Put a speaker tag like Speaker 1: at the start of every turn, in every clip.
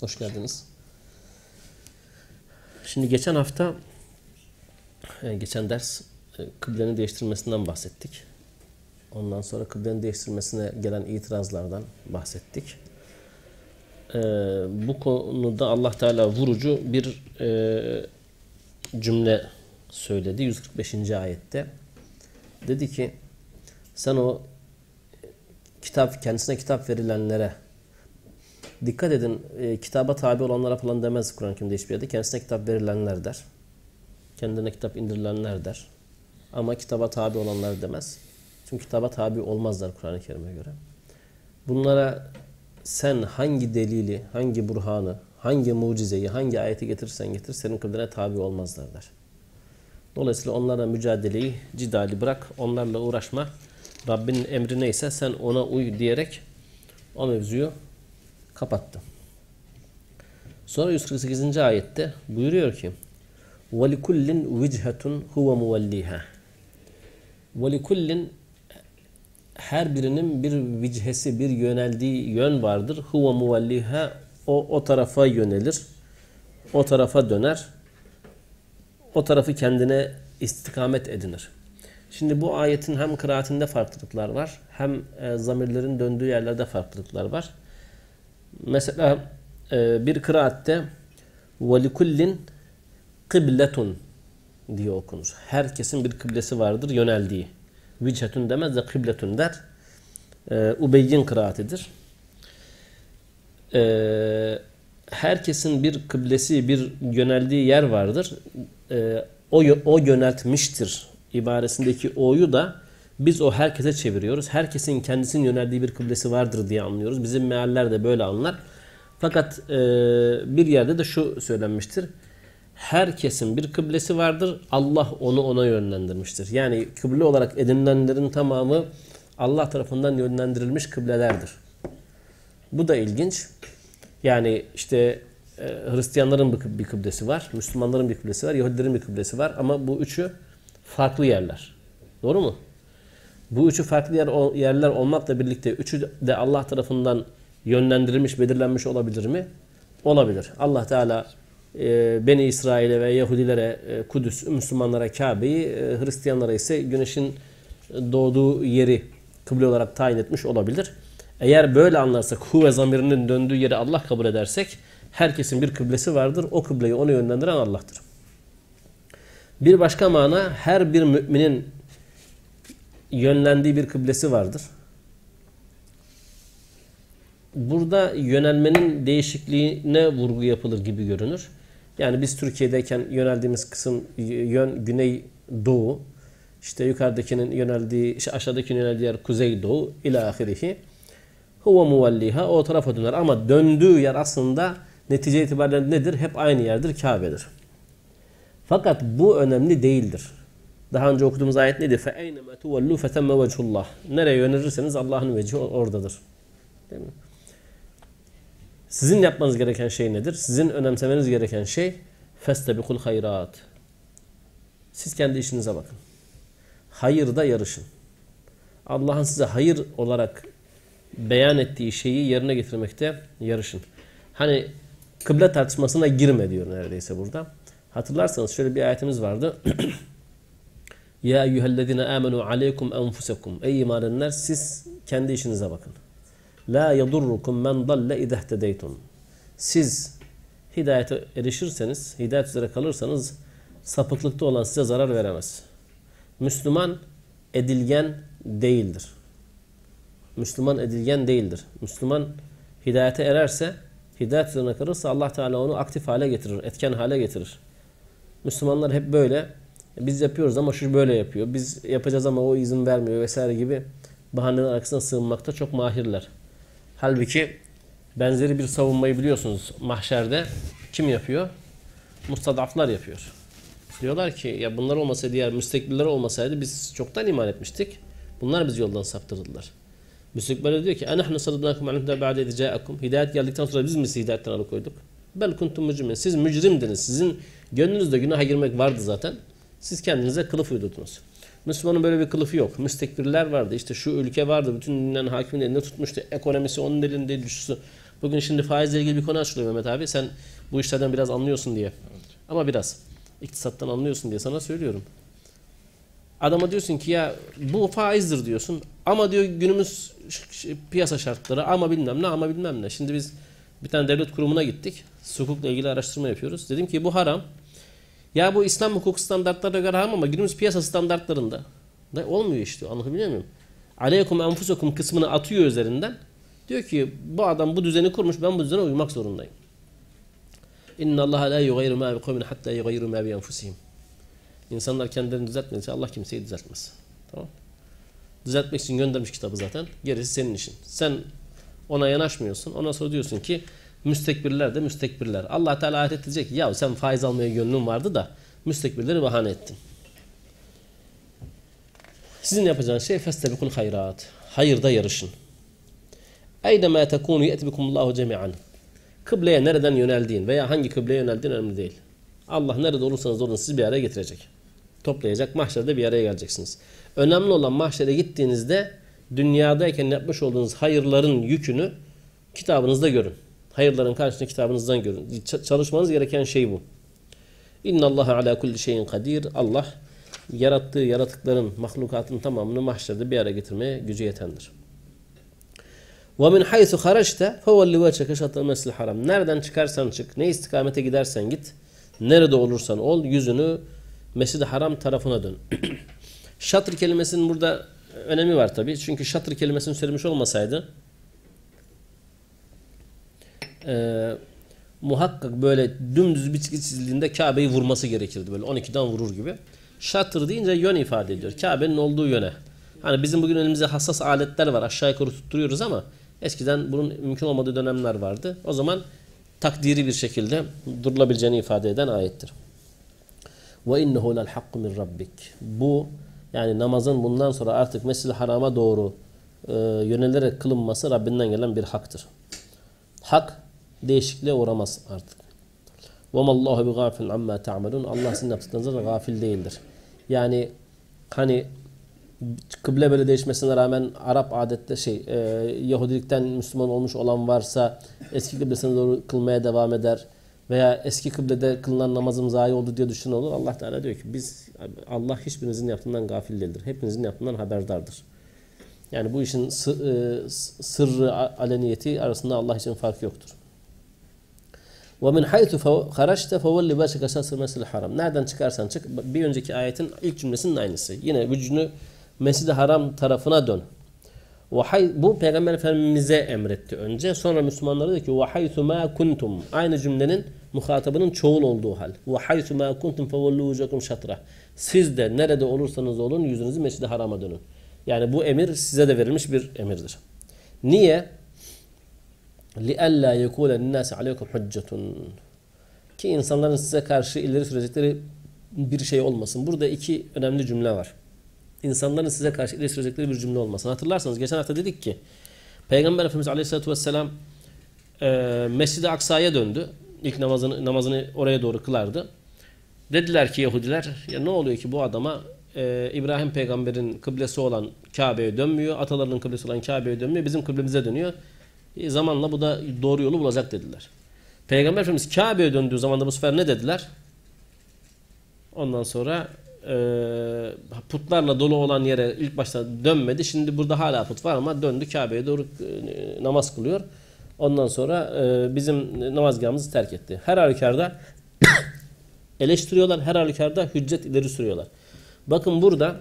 Speaker 1: Hoş geldiniz. Şimdi geçen hafta, e, geçen ders e, kıblenin değiştirmesinden bahsettik. Ondan sonra kıblenin değiştirmesine gelen itirazlardan bahsettik. E, bu konuda Allah Teala vurucu bir cümle söyledi 145. ayette. Dedi ki sen o kitap kendisine kitap verilenlere Dikkat edin e, kitaba tabi olanlara falan demez Kur'an-ı Kerim'de hiçbir yerde. Kendisine kitap verilenler der. Kendine kitap indirilenler der. Ama kitaba tabi olanlar demez. Çünkü kitaba tabi olmazlar Kur'an-ı Kerim'e göre. Bunlara sen hangi delili, hangi burhanı, hangi mucizeyi, hangi ayeti getirsen getir senin kıblene tabi olmazlar der. Dolayısıyla onlara mücadeleyi, cidali bırak, onlarla uğraşma. Rabbinin emri neyse sen ona uy diyerek o mevzuyu kapattı. Sonra 148. ayette buyuruyor ki وَلِكُلِّنْ وِجْهَةٌ هُوَ مُوَلِّيهَا وَلِكُلِّنْ her birinin bir vichesi, bir yöneldiği yön vardır. Huve muvalliha o o tarafa yönelir. O tarafa döner. O tarafı kendine istikamet edinir. Şimdi bu ayetin hem kıraatinde farklılıklar var, hem e, zamirlerin döndüğü yerlerde farklılıklar var. Mesela e, bir kıraatte وَلِكُلِّنْ kıbletun diye okunur. Herkesin bir kıblesi vardır yöneldiği. Vichetun demez de kıbletun der. E, Ubeyyin kıraatidir. E, herkesin bir kıblesi, bir yöneldiği yer vardır. E, o, o yöneltmiştir ibaresindeki o'yu da biz o herkese çeviriyoruz. Herkesin kendisinin yöneldiği bir kıblesi vardır diye anlıyoruz. Bizim mealler de böyle anlar. Fakat e, bir yerde de şu söylenmiştir. Herkesin bir kıblesi vardır. Allah onu ona yönlendirmiştir. Yani kıble olarak edinilenlerin tamamı Allah tarafından yönlendirilmiş kıblelerdir. Bu da ilginç. Yani işte e, Hristiyanların bir kıblesi var, Müslümanların bir kıblesi var, Yahudilerin bir kıblesi var ama bu üçü farklı yerler. Doğru mu? Bu üçü farklı yer, yerler olmakla birlikte üçü de Allah tarafından yönlendirilmiş, belirlenmiş olabilir mi? Olabilir. Allah Teala e, Beni İsrail'e ve Yahudilere e, Kudüs, Müslümanlara Kabe'yi, e, Hristiyanlara ise güneşin doğduğu yeri kıble olarak tayin etmiş olabilir. Eğer böyle anlarsak hu ve zamirinin döndüğü yeri Allah kabul edersek herkesin bir kıblesi vardır. O kıbleyi ona yönlendiren Allah'tır. Bir başka mana her bir müminin yönlendiği bir kıblesi vardır. Burada yönelmenin değişikliğine vurgu yapılır gibi görünür. Yani biz Türkiye'deyken yöneldiğimiz kısım yön güney doğu. İşte yukarıdakinin yöneldiği, işte aşağıdakinin yöneldiği yer kuzey doğu ila ahirihi. Huve muvalliha o tarafa döner ama döndüğü yer aslında netice itibariyle nedir? Hep aynı yerdir, Kabe'dir. Fakat bu önemli değildir. Daha önce okuduğumuz ayet neydi? فَاَيْنَمَا تُوَلُّوا فَتَمَّ وَجْهُ اللّٰهِ Nereye yönelirseniz Allah'ın vecihi oradadır. Değil mi? Sizin yapmanız gereken şey nedir? Sizin önemsemeniz gereken şey فَاسْتَبِقُ hayrat. Siz kendi işinize bakın. Hayırda yarışın. Allah'ın size hayır olarak beyan ettiği şeyi yerine getirmekte yarışın. Hani kıble tartışmasına girme diyor neredeyse burada. Hatırlarsanız şöyle bir ayetimiz vardı. Ya eyyühellezine amenu aleykum enfusekum. Ey iman edenler siz kendi işinize bakın. La yadurrukum men dalle idehtedeytum. Siz hidayete erişirseniz, hidayet üzere kalırsanız sapıklıkta olan size zarar veremez. Müslüman edilgen değildir. Müslüman edilgen değildir. Müslüman hidayete ererse, hidayet üzerine kalırsa Allah Teala onu aktif hale getirir, etken hale getirir. Müslümanlar hep böyle biz yapıyoruz ama şu böyle yapıyor. Biz yapacağız ama o izin vermiyor vesaire gibi bahaneler arkasına sığınmakta çok mahirler. Halbuki benzeri bir savunmayı biliyorsunuz mahşerde kim yapıyor? Mustadaflar yapıyor. Diyorlar ki ya bunlar olmasaydı diğer müstekbirler olmasaydı biz çoktan iman etmiştik. Bunlar bizi yoldan saptırdılar. Müstekbirler diyor ki enahnu sadadnakum anhum ba'de idca'akum. Hidayet geldikten sonra biz mi sizi hidayetten alıkoyduk? Bel kuntum mücrimin. Siz mücrimdiniz. Sizin gönlünüzde günaha girmek vardı zaten. Siz kendinize kılıf uydurdunuz. Müslümanın böyle bir kılıfı yok. Müstekbirler vardı. İşte şu ülke vardı. Bütün dünyanın hakimin elinde tutmuştu. Ekonomisi onun elinde, şusu. Bugün şimdi faizle ilgili bir konu açılıyor Mehmet abi. Sen bu işlerden biraz anlıyorsun diye. Ama biraz. iktisattan anlıyorsun diye sana söylüyorum. Adama diyorsun ki ya bu faizdir diyorsun. Ama diyor günümüz piyasa şartları ama bilmem ne ama bilmem ne. Şimdi biz bir tane devlet kurumuna gittik. Hukukla ilgili araştırma yapıyoruz. Dedim ki bu haram. Ya bu İslam hukuk standartlarına göre ama günümüz piyasa standartlarında da olmuyor işte. Anlatabiliyor muyum? Aleykum enfusakum kısmını atıyor üzerinden. Diyor ki bu adam bu düzeni kurmuş ben bu düzene uymak zorundayım. İnna Allah la yugayru ma bi kavmin hatta yugayru ma bi enfusihim. İnsanlar kendilerini düzeltmedikçe Allah kimseyi düzeltmez. Tamam? Düzeltmek için göndermiş kitabı zaten. Gerisi senin işin. Sen ona yanaşmıyorsun. Ondan sonra diyorsun ki müstekbirler de müstekbirler. Allah Teala ayet edecek ya sen faiz almaya gönlün vardı da müstekbirleri bahane ettin. Sizin yapacağınız şey festebikul hayrat. Hayırda yarışın. Eyne ma tekunu ye'tibikumullahu cemi'an. Kıbleye nereden yöneldiğin veya hangi kıbleye yöneldiğin önemli değil. Allah nerede olursanız olun sizi bir araya getirecek. Toplayacak. Mahşerde bir araya geleceksiniz. Önemli olan mahşere gittiğinizde dünyadayken yapmış olduğunuz hayırların yükünü kitabınızda görün. Hayırların karşısında kitabınızdan görün. Çalışmanız gereken şey bu. İnna Allah ala kulli şeyin kadir. Allah yarattığı yaratıkların, mahlukatın tamamını mahşerde bir araya getirmeye gücü yetendir. وَمِنْ حَيْثُ خَرَجْتَ فَوَلِّ وَجْهَكَ شَطْرَ الْمَسْجِدِ haram. Nereden çıkarsan çık, ne istikamete gidersen git, nerede olursan ol, yüzünü Mescid-i Haram tarafına dön. şatr kelimesinin burada önemi var tabi. Çünkü şatr kelimesini söylemiş olmasaydı e, muhakkak böyle dümdüz bir çizgi çizildiğinde Kabe'yi vurması gerekirdi. Böyle 12'den vurur gibi. Şatır deyince yön ifade ediyor. Kabe'nin olduğu yöne. Hani bizim bugün elimizde hassas aletler var. Aşağı yukarı tutturuyoruz ama eskiden bunun mümkün olmadığı dönemler vardı. O zaman takdiri bir şekilde durulabileceğini ifade eden ayettir. Ve innehu lel hakku min rabbik. Bu yani namazın bundan sonra artık Mescid-i Haram'a doğru e, yönelerek kılınması Rabbinden gelen bir haktır. Hak değişikliğe uğramaz artık. وَمَا اللّٰهُ بِغَافِلٍ عَمَّا تَعْمَلُونَ Allah sizin yaptıklarınızda da gafil değildir. Yani hani kıble böyle değişmesine rağmen Arap adette şey e, Yahudilikten Müslüman olmuş olan varsa eski kıblesine doğru kılmaya devam eder veya eski kıblede kılınan namazım zayi oldu diye düşünün olur. Allah Teala diyor ki biz Allah hiçbirinizin yaptığından gafil değildir. Hepinizin yaptığından haberdardır. Yani bu işin e, sırrı aleniyeti arasında Allah için fark yoktur. وَمِنْ حَيْثُ خَرَجْتَ فَوَلِّ بَشَكَ شَسْرِ مَسْلِ haram. Nereden çıkarsan çık. Bir önceki ayetin ilk cümlesinin aynısı. Yine gücünü Mescid-i Haram tarafına dön. Bu Peygamber Efendimiz'e emretti önce. Sonra Müslümanlara dedi ki وَحَيْثُ مَا kuntum. Aynı cümlenin muhatabının çoğul olduğu hal. وَحَيْثُ مَا kuntum فَوَلُّوا وُجَكُمْ شَطْرَ Siz de nerede olursanız olun yüzünüzü Mescid-i Haram'a dönün. Yani bu emir size de verilmiş bir emirdir. Niye? لِأَلَّا يَكُولَ النَّاسِ عَلَيْكُمْ حُجَّةٌ Ki insanların size karşı ileri sürecekleri bir şey olmasın. Burada iki önemli cümle var. İnsanların size karşı ileri sürecekleri bir cümle olmasın. Hatırlarsanız geçen hafta dedik ki Peygamber Efendimiz Aleyhisselatü Vesselam e, Mescid-i Aksa'ya döndü. İlk namazını, namazını oraya doğru kılardı. Dediler ki Yahudiler ya ne oluyor ki bu adama e, İbrahim peygamberin kıblesi olan Kabe'ye dönmüyor. Atalarının kıblesi olan Kabe'ye dönmüyor. Bizim kıblemize dönüyor. E, zamanla bu da doğru yolu bulacak dediler. Peygamber Efendimiz Kabe'ye döndüğü zaman da bu sefer ne dediler? Ondan sonra e, putlarla dolu olan yere ilk başta dönmedi. Şimdi burada hala put var ama döndü Kabe'ye doğru e, namaz kılıyor. Ondan sonra e, bizim namazgahımızı terk etti. Her halükarda eleştiriyorlar. Her halükarda hüccet ileri sürüyorlar. Bakın burada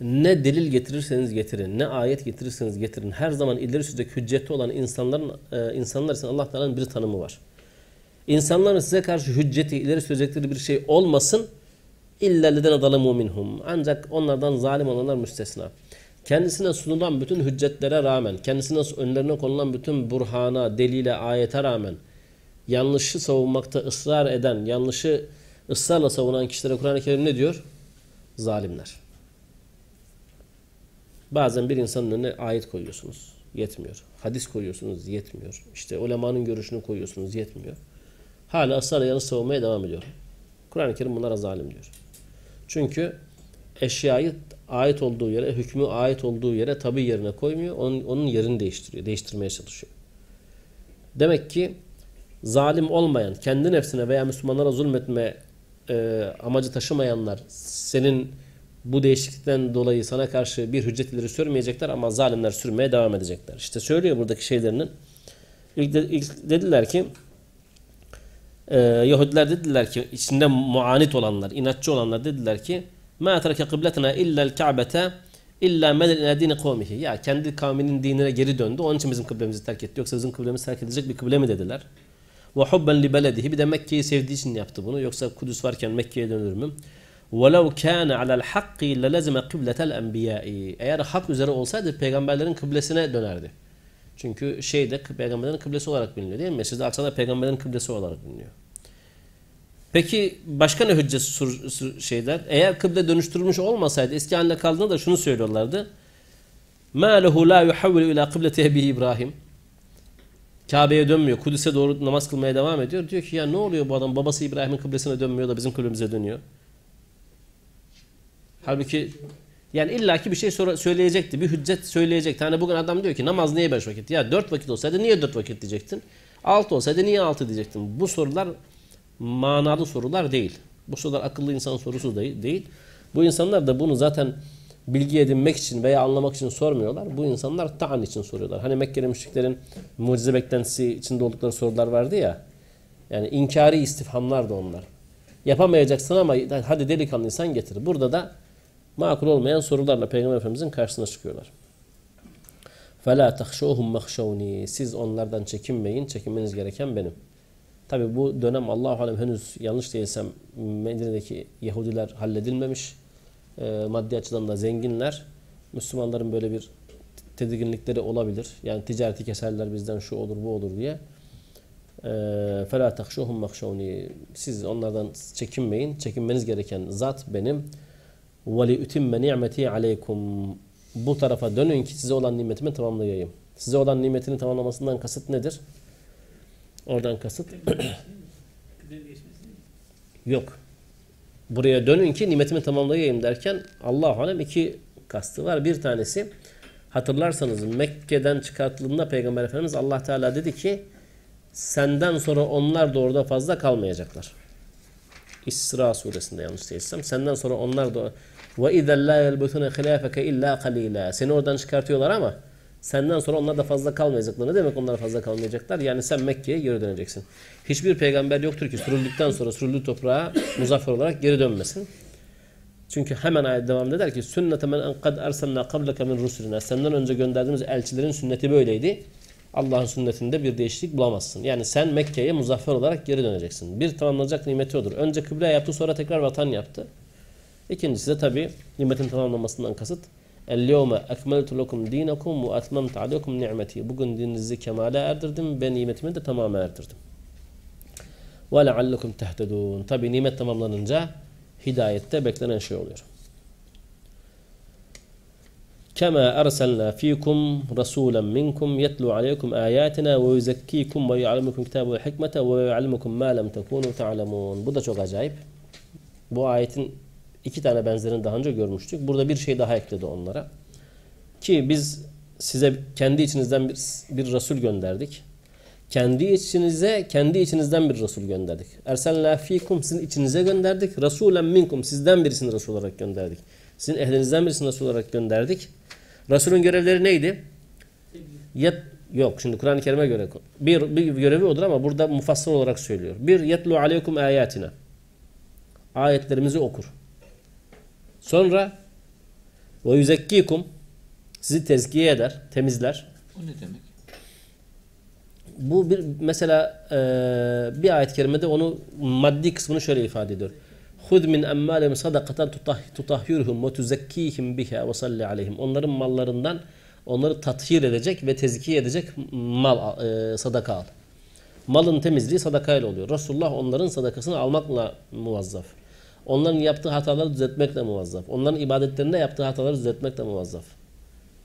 Speaker 1: ne delil getirirseniz getirin, ne ayet getirirseniz getirin. Her zaman ileri sürecek hücceti olan insanların e, insanlar için Allah Teala'nın bir tanımı var. İnsanların size karşı hücceti ileri sürecekleri bir şey olmasın. İlla leden zalemu minhum. Ancak onlardan zalim olanlar müstesna. Kendisine sunulan bütün hüccetlere rağmen, kendisine önlerine konulan bütün burhana, delile, ayete rağmen yanlışı savunmakta ısrar eden, yanlışı ısrarla savunan kişilere Kur'an-ı Kerim ne diyor? Zalimler. Bazen bir insanın önüne ayet koyuyorsunuz. Yetmiyor. Hadis koyuyorsunuz. Yetmiyor. İşte ulemanın görüşünü koyuyorsunuz. Yetmiyor. Hala ısrarla yanlış savunmaya devam ediyor. Kur'an-ı Kerim bunlara zalim diyor. Çünkü eşyayı ait olduğu yere, hükmü ait olduğu yere tabi yerine koymuyor. Onun, onun yerini değiştiriyor. Değiştirmeye çalışıyor. Demek ki zalim olmayan, kendi nefsine veya Müslümanlara zulmetme e, amacı taşımayanlar senin bu değişiklikten dolayı sana karşı bir hüccet ileri sürmeyecekler ama zalimler sürmeye devam edecekler. İşte söylüyor buradaki şeylerinin. İlk, de, ilk dediler ki e, Yahudiler dediler ki içinde muanit olanlar, inatçı olanlar dediler ki tereke kıbletena illa'l ka'bete illa medel ila dini kavmihi. Ya kendi kavminin dinine geri döndü. Onun için bizim kıblemizi terk etti. Yoksa bizim kıblemizi terk edecek bir kıble mi dediler. Li beledihi. Bir de Mekke'yi sevdiği için yaptı bunu. Yoksa Kudüs varken Mekke'ye dönür mü? وَلَوْ كَانَ عَلَى الْحَقِّ لَلَزِمَ قِبْلَةَ الْاَنْبِيَاءِ Eğer hak üzere olsaydı peygamberlerin kıblesine dönerdi. Çünkü şeyde peygamberlerin kıblesi olarak biliniyor değil mi? Mescid-i Aksa'da peygamberlerin kıblesi olarak biliniyor. Peki başka ne hüccet sur, sur, şeyler? Eğer kıble dönüştürülmüş olmasaydı eski haline kaldığında da şunu söylüyorlardı. مَا لَهُ لَا يُحَوِّلُ اِلٰى قِبْلَةِ اَبِهِ İbrahim. Kabe'ye dönmüyor. Kudüs'e doğru namaz kılmaya devam ediyor. Diyor ki ya ne oluyor bu adam? Babası İbrahim'in kıblesine dönmüyor da bizim kıblemize dönüyor. Halbuki yani illaki bir şey söyleyecekti. Bir hüccet söyleyecekti. Hani bugün adam diyor ki namaz niye beş vakit? Ya dört vakit olsaydı niye dört vakit diyecektin? Altı olsaydı niye altı diyecektin? Bu sorular manalı sorular değil. Bu sorular akıllı insan sorusu değil. Bu insanlar da bunu zaten bilgi edinmek için veya anlamak için sormuyorlar. Bu insanlar taan için soruyorlar. Hani Mekkeli müşriklerin mucize beklentisi içinde oldukları sorular vardı ya. Yani inkari istifhamlar da onlar. Yapamayacaksın ama hadi delikanlıysan getir. Burada da makul olmayan sorularla Peygamber Efendimizin karşısına çıkıyorlar. فَلَا تَخْشَوْهُمْ مَخْشَوْنِي Siz onlardan çekinmeyin. Çekinmeniz gereken benim. Tabi bu dönem Allah-u Alem henüz yanlış değilsem Medine'deki Yahudiler halledilmemiş. E, maddi açıdan da zenginler. Müslümanların böyle bir tedirginlikleri olabilir. Yani ticareti keserler bizden şu olur bu olur diye. فَلَا تَخْشُوهُمْ مَخْشَوْنِي Siz onlardan çekinmeyin. Çekinmeniz gereken zat benim. وَلِيُتِمَّ نِعْمَتِي عَلَيْكُمْ Bu tarafa dönün ki size olan nimetimi tamamlayayım. Size olan nimetini tamamlamasından kasıt nedir? Oradan kasıt yok. Buraya dönün ki nimetimi tamamlayayım derken Allah alem iki kastı var. Bir tanesi hatırlarsanız Mekke'den çıkartıldığında Peygamber Efendimiz Allah Teala dedi ki senden sonra onlar da orada fazla kalmayacaklar. İsra suresinde yanlış değilsem. Senden sonra onlar da ve izen la yelbutune hilafeke illa kalila. Seni oradan çıkartıyorlar ama senden sonra onlar da fazla kalmayacaklar. Ne demek onlar fazla kalmayacaklar? Yani sen Mekke'ye geri döneceksin. Hiçbir peygamber yoktur ki sürüldükten sonra sürüldüğü toprağa muzaffer olarak geri dönmesin. Çünkü hemen ayet devam eder ki sünnete men en kad erselna kableke min rusulina. Senden önce gönderdiğimiz elçilerin sünneti böyleydi. Allah'ın sünnetinde bir değişiklik bulamazsın. Yani sen Mekke'ye muzaffer olarak geri döneceksin. Bir tamamlanacak nimeti odur. Önce kıble yaptı sonra tekrar vatan yaptı. İkincisi de tabi nimetin tamamlanmasından kasıt El-yevme ekmeltu lekum dinakum ve etmemtu aleykum ni'meti. Bugün dininizi kemale erdirdim ve nimetimi de tamama erdirdim. Ve leallekum tehtedun. Tabi nimet tamamlanınca hidayette beklenen şey oluyor. كما أرسلنا فيكم رسولا منكم يتلو عليكم آياتنا ويزكيكم ويعلمكم كتاب والحكمة ويعلمكم ما لم تكونوا تعلمون. Bu da çok acayip. Bu ayetin iki tane benzerini daha önce görmüştük. Burada bir şey daha ekledi onlara. Ki biz size kendi içinizden bir, bir Resul gönderdik. Kendi içinize, kendi içinizden bir Resul gönderdik. Erselna fikum sizin içinize gönderdik. Resulen minkum sizden birisini Resul olarak gönderdik. Sizin ehlinizden birisini Resul olarak gönderdik. Resulün görevleri neydi? Yet, yok şimdi Kur'an-ı Kerim'e göre bir, bir görevi odur ama burada mufassal olarak söylüyor. Bir yetlu aleykum ayatina. Ayetlerimizi okur. Sonra ve yüzekkikum sizi tezkiye eder, temizler.
Speaker 2: O ne demek?
Speaker 1: Bu bir mesela e, bir ayet-i kerimede onu maddi kısmını şöyle ifade ediyor. Hud min emmalihim sadakaten tutahhirhum ve tuzekkihim biha ve salli aleyhim. Onların mallarından onları tathir edecek ve tezkiye edecek mal e, sadaka al. Malın temizliği sadakayla oluyor. Resulullah onların sadakasını almakla muvazzaf. Onların yaptığı hataları düzeltmekle muvazzaf. Onların ibadetlerinde yaptığı hataları düzeltmekle muvazzaf.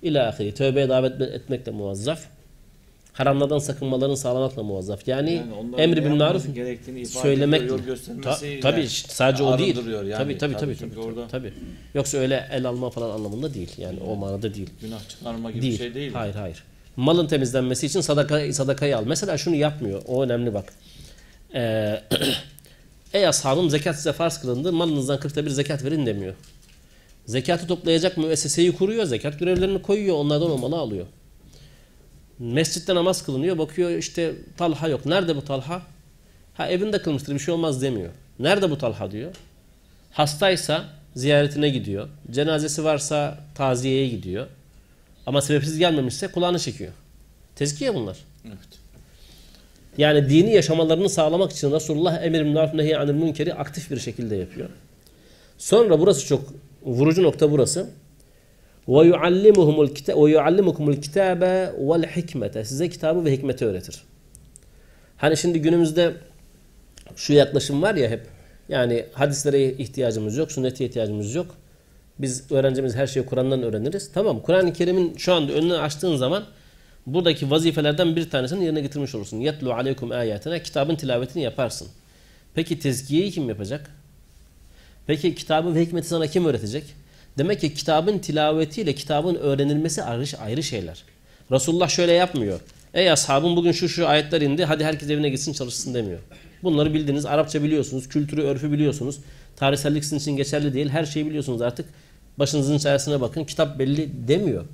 Speaker 1: İlahiri tövbeye davet etmekle muvazzaf haramlardan sakınmalarını sağlamakla muvazzaf. Yani, yani emri bil maruf söylemek ta, tabii sadece o değil. Yani. Tabii tabii tabii tabii, orada... tabii. Yoksa öyle el alma falan anlamında değil. Yani evet. o manada değil.
Speaker 2: Günah çıkarma gibi
Speaker 1: değil.
Speaker 2: bir şey değil.
Speaker 1: Hayır hayır. Malın temizlenmesi için sadaka, sadakayı al. Mesela şunu yapmıyor. O önemli bak. Ee, Ey ashabım zekat size farz kılındı. Malınızdan kırkta bir zekat verin demiyor. Zekatı toplayacak müesseseyi kuruyor. Zekat görevlerini koyuyor. Onlardan o malı alıyor. Mescitte namaz kılınıyor. Bakıyor işte Talha yok. Nerede bu Talha? Ha evinde kılmıştır bir şey olmaz demiyor. Nerede bu Talha diyor. Hastaysa ziyaretine gidiyor. Cenazesi varsa taziyeye gidiyor. Ama sebepsiz gelmemişse kulağını çekiyor. Tezkiye bunlar. Yani dini yaşamalarını sağlamak için Resulullah emir minarif nehi anil münkeri aktif bir şekilde yapıyor. Sonra burası çok vurucu nokta burası. Ve yuallimuhumul kita ve yuallimukumul kitabe vel hikmete. Size kitabı ve hikmeti öğretir. Hani şimdi günümüzde şu yaklaşım var ya hep. Yani hadislere ihtiyacımız yok, sünnete ihtiyacımız yok. Biz öğrencimiz her şeyi Kur'an'dan öğreniriz. Tamam Kur'an-ı Kerim'in şu anda önünü açtığın zaman buradaki vazifelerden bir tanesini yerine getirmiş olursun. Yetlu aleykum ayetine kitabın tilavetini yaparsın. Peki tezkiyeyi kim yapacak? Peki kitabı ve hikmeti sana kim öğretecek? Demek ki kitabın tilavetiyle kitabın öğrenilmesi ayrı, ayrı şeyler. Resulullah şöyle yapmıyor. Ey ashabım bugün şu şu ayetler indi hadi herkes evine gitsin çalışsın demiyor. Bunları bildiniz. Arapça biliyorsunuz. Kültürü, örfü biliyorsunuz. Tarihsellik sizin için geçerli değil. Her şeyi biliyorsunuz artık. Başınızın içerisine bakın. Kitap belli demiyor.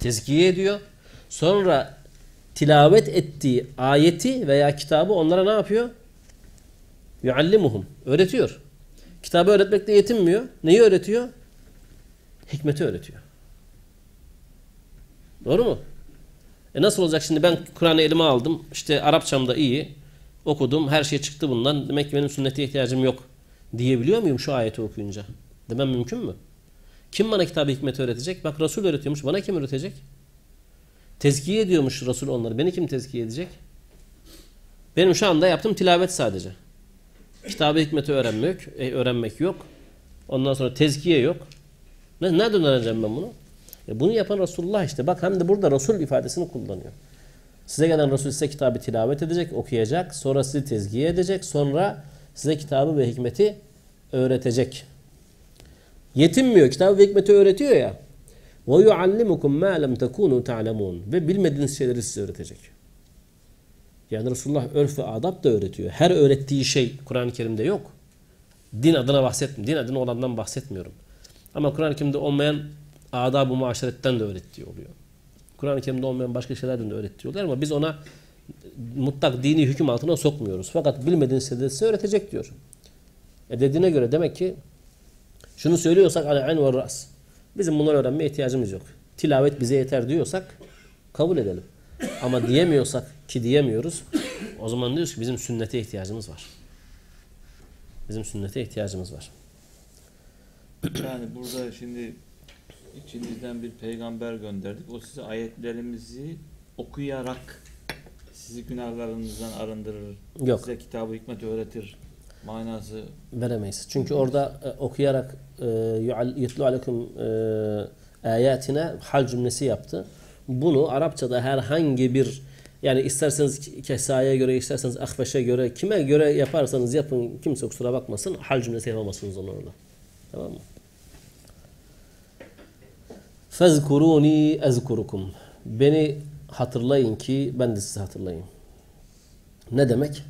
Speaker 1: Tezkiye ediyor. Sonra tilavet ettiği ayeti veya kitabı onlara ne yapıyor? Yuallimuhum. Öğretiyor. Kitabı öğretmekle yetinmiyor. Neyi öğretiyor? Hikmeti öğretiyor. Doğru mu? E nasıl olacak şimdi ben Kur'an'ı elime aldım. İşte Arapçam da iyi. Okudum. Her şey çıktı bundan. Demek ki benim sünnete ihtiyacım yok. Diyebiliyor muyum şu ayeti okuyunca? Demem mümkün mü? Kim bana kitabı hikmeti öğretecek? Bak Resul öğretiyormuş. Bana kim öğretecek? Tezkiye ediyormuş Resul onları. Beni kim tezkiye edecek? Benim şu anda yaptığım tilavet sadece. Kitabı hikmeti öğrenmek, e, öğrenmek yok. Ondan sonra tezkiye yok. Ne, nereden öğreneceğim ben bunu? E bunu yapan Resulullah işte. Bak hem de burada Resul ifadesini kullanıyor. Size gelen Resul size kitabı tilavet edecek, okuyacak. Sonra sizi tezkiye edecek. Sonra size kitabı ve hikmeti öğretecek. Yetinmiyor. Kitabı ve hikmeti öğretiyor ya. Ve yuallimukum ma lem tekunu ta'lemun. Ve bilmediğiniz şeyleri size öğretecek. Yani Resulullah örf ve adab da öğretiyor. Her öğrettiği şey Kur'an-ı Kerim'de yok. Din adına bahsetmiyorum. Din adına olandan bahsetmiyorum. Ama Kur'an-ı Kerim'de olmayan adab-ı muaşeretten de öğrettiği oluyor. Kuran-ı Kerim'de olmayan başka şeylerden de öğretiyorlar ama biz ona mutlak dini hüküm altına sokmuyoruz. Fakat bilmediğiniz şeyleri size öğretecek diyor. E dediğine göre demek ki şunu söylüyorsak ala en ve ras. Bizim bunları öğrenmeye ihtiyacımız yok. Tilavet bize yeter diyorsak kabul edelim. Ama diyemiyorsak ki diyemiyoruz. O zaman diyoruz ki bizim sünnete ihtiyacımız var. Bizim sünnete ihtiyacımız var.
Speaker 2: Yani burada şimdi içinizden bir peygamber gönderdik. O size ayetlerimizi okuyarak sizi günahlarınızdan arındırır.
Speaker 1: Yok.
Speaker 2: Size kitabı hikmet öğretir. Manası
Speaker 1: Veremeyiz. Çünkü orada e, okuyarak e, yutlu aleyküm e, ayetine hal cümlesi yaptı. Bunu Arapçada herhangi bir yani isterseniz kesaya göre, isterseniz ahveşe göre, kime göre yaparsanız yapın, kimse kusura bakmasın, hal cümlesi yapamazsınız onu orada. Tamam mı? Fezkuruni ezkurukum. Beni hatırlayın ki ben de sizi hatırlayayım. Ne demek?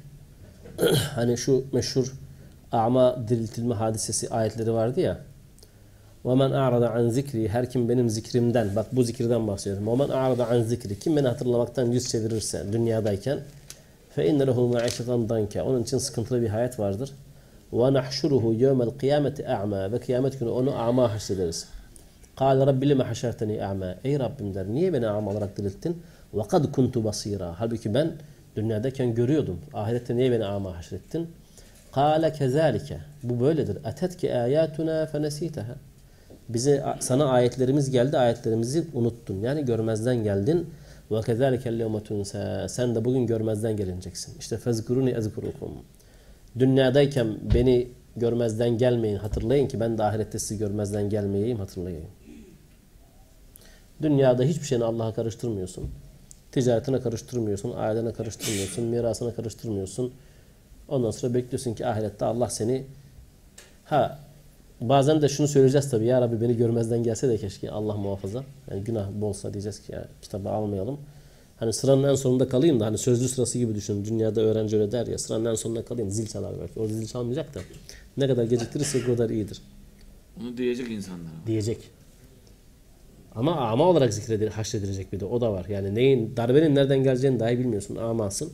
Speaker 1: hani şu meşhur a'ma diriltilme hadisesi ayetleri vardı ya. وَمَنْ اَعْرَضَ عَنْ zikri Her kim benim zikrimden, bak bu zikirden bahsediyorum. وَمَنْ اَعْرَضَ عَنْ zikri Kim beni hatırlamaktan yüz çevirirse dünyadayken فَاِنَّ لَهُ مَعِشَةً danke Onun için sıkıntılı bir hayat vardır. وَنَحْشُرُهُ يَوْمَ الْقِيَامَةِ اَعْمَى Ve kıyamet günü onu a'ma haşrederiz. قَالَ رَبِّ لِمَ حَشَرْتَنِي اَعْمَى Ey Rabbim der, niye beni a'ma olarak dirilttin? وَقَدْ كُنْتُ بَصِيرًا Halbuki ben Dünyadayken görüyordum. Ahirette niye beni ama haşrettin? Kale kezalike. Bu böyledir. Etet Atetki ayatuna fenesiteha. Bize sana ayetlerimiz geldi. Ayetlerimizi unuttun. Yani görmezden geldin. Ve kezalike levmetunsa. Sen de bugün görmezden gelineceksin. İşte fezkuruni ezkurukum. Dünyadayken beni görmezden gelmeyin. Hatırlayın ki ben de ahirette sizi görmezden gelmeyeyim. Hatırlayayım. Dünyada hiçbir şeyini Allah'a karıştırmıyorsun. Ticaretine karıştırmıyorsun, ailene karıştırmıyorsun, mirasına karıştırmıyorsun. Ondan sonra bekliyorsun ki ahirette Allah seni ha bazen de şunu söyleyeceğiz tabii. Ya Rabbi beni görmezden gelse de keşke Allah muhafaza. Yani günah bolsa diyeceğiz ki ya kitabı almayalım. Hani sıranın en sonunda kalayım da hani sözlü sırası gibi düşünün. Dünyada öğrenci öyle der ya sıranın en sonunda kalayım zil çalar belki. O zil çalmayacak da ne kadar geciktirirsek o kadar iyidir
Speaker 2: Onu diyecek insanlara.
Speaker 1: diyecek. Ama ama olarak zikredilir, haşredilecek bir de o da var. Yani neyin darbenin nereden geleceğini dahi bilmiyorsun amasın.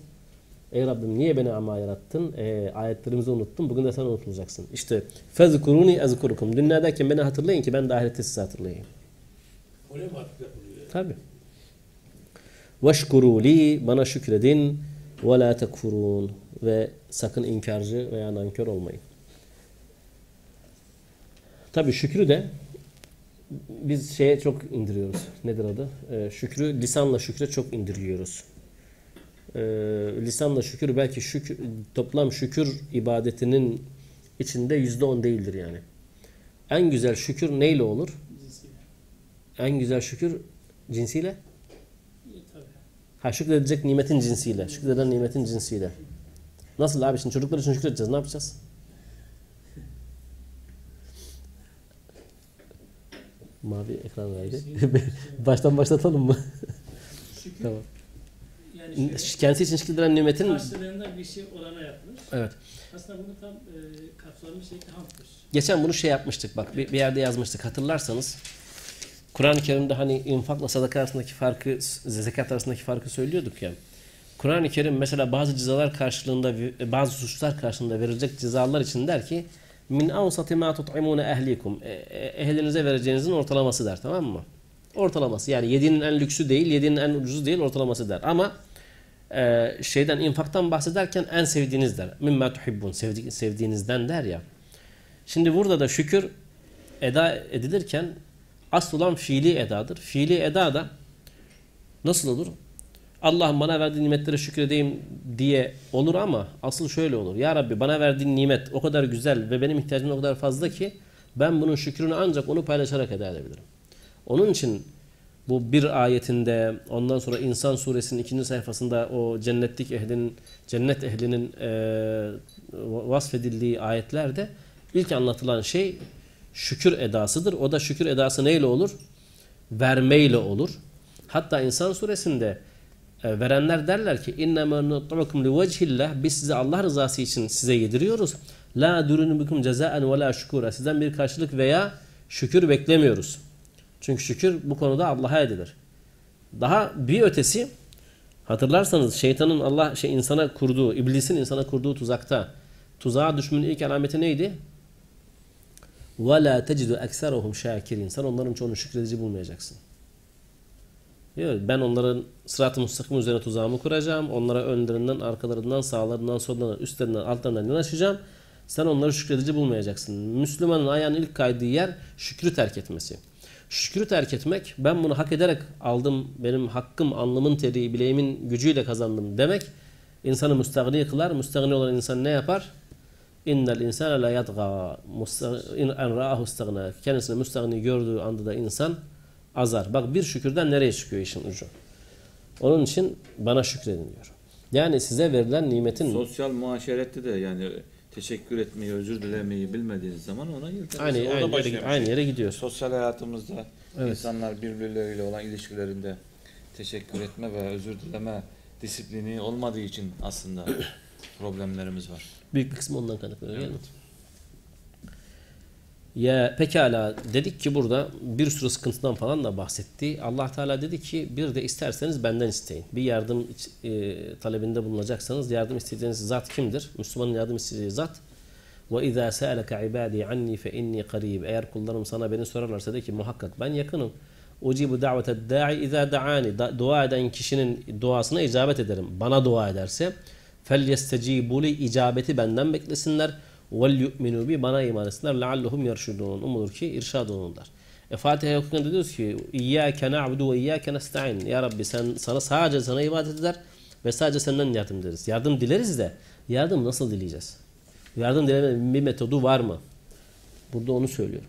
Speaker 1: Ey Rabbim niye beni ama yarattın? E, ayetlerimizi unuttun. Bugün de sen unutulacaksın. İşte fezkuruni ezkurukum. Dünyadayken beni hatırlayın ki ben de ahirette sizi hatırlayayım.
Speaker 3: Atıf yapılıyor?
Speaker 1: Tabi. Veşkuru li bana şükredin ve la tekfurun ve sakın inkarcı veya nankör olmayın. Tabi şükrü de biz şeye çok indiriyoruz. Nedir adı? Ee, şükrü lisanla şükre çok indiriyoruz. Ee, lisanla şükür belki şükür, toplam şükür ibadetinin içinde yüzde on değildir yani. En güzel şükür neyle olur?
Speaker 3: Cinsiyle.
Speaker 1: En güzel şükür cinsiyle.
Speaker 3: İyi tabii.
Speaker 1: Ha şükredilecek nimetin cinsiyle. Şükreden nimetin cinsiyle. Nasıl abi şimdi çocuklar için şükredeceğiz. Ne yapacağız? Mavi ekran verdi. Baştan başlatalım mı?
Speaker 3: Şükür
Speaker 1: tamam.
Speaker 3: yani şöyle,
Speaker 1: Kendisi için şükredilen nimetin
Speaker 3: karşılığında bir şey olana yapılır.
Speaker 1: Evet.
Speaker 3: Aslında bunu tam e, kapsamlı şekilde hamdır.
Speaker 1: Geçen bunu şey yapmıştık bak bir, bir yerde yazmıştık hatırlarsanız. Kur'an-ı Kerim'de hani infakla sadaka arasındaki farkı, zekat arasındaki farkı söylüyorduk ya. Kur'an-ı Kerim mesela bazı cezalar karşılığında, bazı suçlar karşılığında verilecek cezalar için der ki min avsati ma tut'imune ehlikum. E, e, Ehlinize vereceğinizin ortalaması der tamam mı? Ortalaması yani yediğinin en lüksü değil, yediğinin en ucuzu değil ortalaması der. Ama e, şeyden infaktan bahsederken en sevdiğiniz der. Mimma tuhibbun sevdi, sevdiğinizden der ya. Şimdi burada da şükür eda edilirken asıl olan fiili edadır. Fiili eda da nasıl olur? Allah'ım bana verdiğin nimetlere şükredeyim diye olur ama asıl şöyle olur. Ya Rabbi bana verdiğin nimet o kadar güzel ve benim ihtiyacım o kadar fazla ki ben bunun şükrünü ancak onu paylaşarak eda edebilirim. Onun için bu bir ayetinde ondan sonra İnsan suresinin ikinci sayfasında o cennetlik ehlinin cennet ehlinin e, vasfedildiği ayetlerde ilk anlatılan şey şükür edasıdır. O da şükür edası neyle olur? Vermeyle olur. Hatta İnsan suresinde e, verenler derler ki innema nut'amukum liwajhillah biz size Allah rızası için size yediriyoruz. La durunubukum cezaen ve la şükura. Sizden bir karşılık veya şükür beklemiyoruz. Çünkü şükür bu konuda Allah'a edilir. Daha bir ötesi hatırlarsanız şeytanın Allah şey insana kurduğu, iblisin insana kurduğu tuzakta tuzağa düşmenin ilk alameti neydi? وَلَا تَجِدُ اَكْسَرَهُمْ شَاكِرِينَ Sen onların çoğunu şükredici bulmayacaksın. Diyor, ben onların sırat-ı müstakim üzerine tuzağımı kuracağım. Onlara önlerinden, arkalarından, sağlarından, sollarından, üstlerinden, altlarından yanaşacağım. Sen onları şükredici bulmayacaksın. Müslümanın ayağının ilk kaydığı yer şükrü terk etmesi. Şükrü terk etmek, ben bunu hak ederek aldım, benim hakkım, alnımın teri, bileğimin gücüyle kazandım demek, insanı müstahni kılar. Müstahni olan insan ne yapar? İnnel insane la yadga en ra'ahu istagna. Kendisini müstahni gördüğü anda da insan azar. Bak bir şükürden nereye çıkıyor işin ucu? Onun için bana şükredin diyor. Yani size verilen nimetin
Speaker 2: Sosyal muaşerette de yani teşekkür etmeyi, özür dilemeyi bilmediğiniz zaman ona yürütmeniz.
Speaker 1: aynı,
Speaker 2: Orada
Speaker 1: aynı, yere,
Speaker 2: bir
Speaker 1: aynı
Speaker 2: şey.
Speaker 1: yere gidiyor.
Speaker 2: Sosyal hayatımızda
Speaker 1: Evet.
Speaker 2: insanlar birbirleriyle olan ilişkilerinde teşekkür etme ve özür dileme disiplini olmadığı için aslında problemlerimiz var.
Speaker 1: Büyük bir kısmı ondan kaynaklanıyor.
Speaker 2: Evet.
Speaker 1: Ya pekala dedik ki burada bir sürü sıkıntıdan falan da bahsetti. Allah Teala dedi ki bir de isterseniz benden isteyin. Bir yardım e, talebinde bulunacaksanız yardım isteyeceğiniz zat kimdir? Müslümanın yardım isteyeceği zat. Ve izâ sâleke ibâdî anni fe inni qarîb. Eğer kullarım sana beni sorarlarsa de ki muhakkak ben yakınım. Ucibu daveted da'i izâ da'ani. Da- Dua eden kişinin duasına icabet ederim. Bana dua ederse fel yestecîbû li icabeti benden beklesinler. Vel yu'minu bana iman etsinler. Leallehum yerşudun. Umulur ki irşad olunurlar. E Fatiha'yı okurken diyoruz ki İyyâke na'budu ve iyyâke nesta'in. Ya Rabbi sen, sana sadece sana ibadet eder ve sadece senden yardım dileriz. Yardım dileriz de yardım nasıl dileyeceğiz? Yardım dileme bir metodu var mı? Burada onu söylüyorum.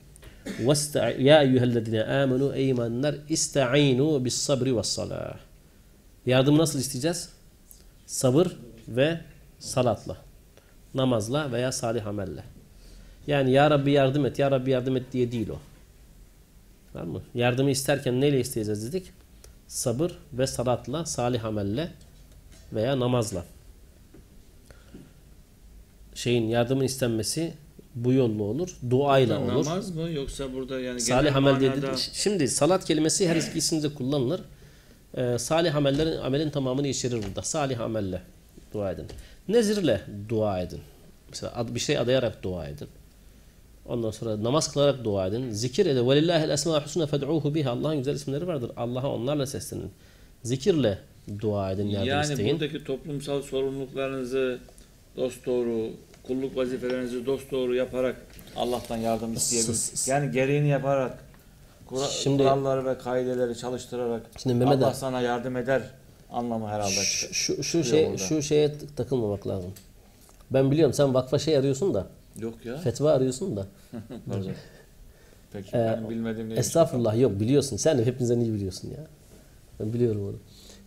Speaker 1: Ya eyyühellezine amenu ey imanlar ista'inu bis sabri ve salah. Yardımı nasıl isteyeceğiz? Sabır ve salatla. Namazla veya salih amelle. Yani Ya Rabbi yardım et, Ya Rabbi yardım et diye değil o. Tamam mı? Yardımı isterken neyle isteyeceğiz dedik? Sabır ve salatla, salih amelle veya namazla. Şeyin yardımın istenmesi bu yolla olur. Duayla olur.
Speaker 2: Namaz mı yoksa burada yani
Speaker 1: Salih amel
Speaker 2: manada-
Speaker 1: Şimdi salat kelimesi her iki isimde kullanılır. Ee, salih amellerin amelin tamamını içerir burada. Salih amelle dua edin. Nezirle dua edin. Mesela ad- bir şey adayarak dua edin. Ondan sonra namaz kılarak dua edin. Zikir edin. Velillahil esma'ul husna fed'uhu biha. Allah'ın güzel isimleri vardır. Allah'a onlarla seslenin. Zikirle dua edin, yardım
Speaker 2: Yani
Speaker 1: isteyin.
Speaker 2: buradaki toplumsal sorumluluklarınızı dosdoğru, kulluk vazifelerinizi dosdoğru yaparak Allah'tan yardım isteyebilirsiniz. Yani gereğini yaparak, kura-
Speaker 1: Şimdi-
Speaker 2: kuralları ve kaideleri çalıştırarak
Speaker 1: Şimdi Mehmet
Speaker 2: Allah sana yardım eder anlamı herhalde.
Speaker 1: Şu, şu, şey
Speaker 2: burada.
Speaker 1: şu şeye takılmamak lazım. Ben biliyorum sen vakfa şey arıyorsun da,
Speaker 2: Yok ya.
Speaker 1: fetva arıyorsun da.
Speaker 2: Pardon. Peki
Speaker 1: Ee,
Speaker 2: benim bilmediğim neymiş?
Speaker 1: Estağfurullah yok biliyorsun. Sen de hepinizden iyi biliyorsun ya. Ben biliyorum onu.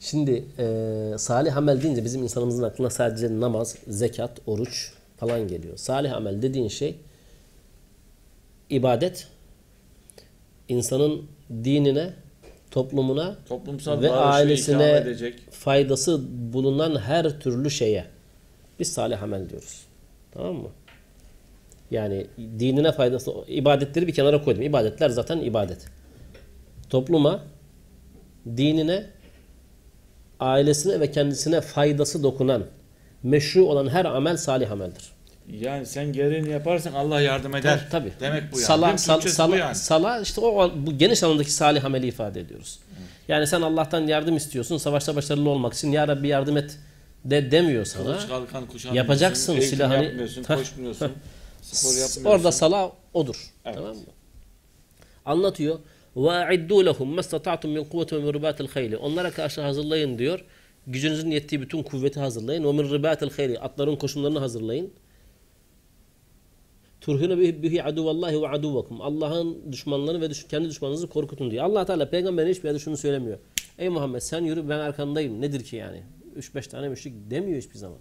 Speaker 1: Şimdi e, salih amel deyince bizim insanımızın aklına sadece namaz, zekat, oruç falan geliyor. Salih amel dediğin şey ibadet, insanın dinine, toplumuna
Speaker 2: Toplumsal
Speaker 1: ve
Speaker 2: barışı
Speaker 1: ailesine
Speaker 2: edecek.
Speaker 1: faydası bulunan her türlü şeye biz salih amel diyoruz. Tamam mı? Yani dinine faydası, ibadetleri bir kenara koydum. İbadetler zaten ibadet. Topluma, dinine, ailesine ve kendisine faydası dokunan, meşru olan her amel salih ameldir.
Speaker 2: Yani sen gereğini yaparsan Allah yardım eder.
Speaker 1: Tabii.
Speaker 2: Demek bu yani.
Speaker 1: Sala,
Speaker 2: Değil mi?
Speaker 1: sal,
Speaker 2: Türkçesi
Speaker 1: sala,
Speaker 2: bu yani.
Speaker 1: sala işte o bu geniş anlamdaki salih ameli ifade ediyoruz. Yani sen Allah'tan yardım istiyorsun. Savaşta başarılı olmak için ya Rabbi yardım et de demiyor sana.
Speaker 2: Kılıç kalkan kuşanmıyorsun.
Speaker 1: Yapacaksın,
Speaker 2: eğitim
Speaker 1: silahını-
Speaker 2: yapmıyorsun,
Speaker 1: Heh,
Speaker 2: koşmuyorsun. spor yapmıyorsun.
Speaker 1: Orada sala odur.
Speaker 2: Evet.
Speaker 1: Tamam mı? Anlatıyor. وَاَعِدُّوا لَهُمْ مَسْتَطَعْتُمْ مِنْ قُوَّةٍ وَمِنْ رِبَاطِ الْخَيْلِ Onlara karşı hazırlayın diyor. Gücünüzün yettiği bütün kuvveti hazırlayın. وَمِنْ رِبَاطِ الْخَيْلِ Atların koşumlarını hazırlayın. Turhune bihi, aduvallahi ve aduvakum. Allah'ın düşmanlarını ve düş- kendi düşmanınızı korkutun diyor. Allah Teala peygamberin hiçbir yerde şunu söylemiyor. Ey Muhammed sen yürü ben arkandayım. Nedir ki yani? 3-5 tane müşrik demiyor hiçbir zaman.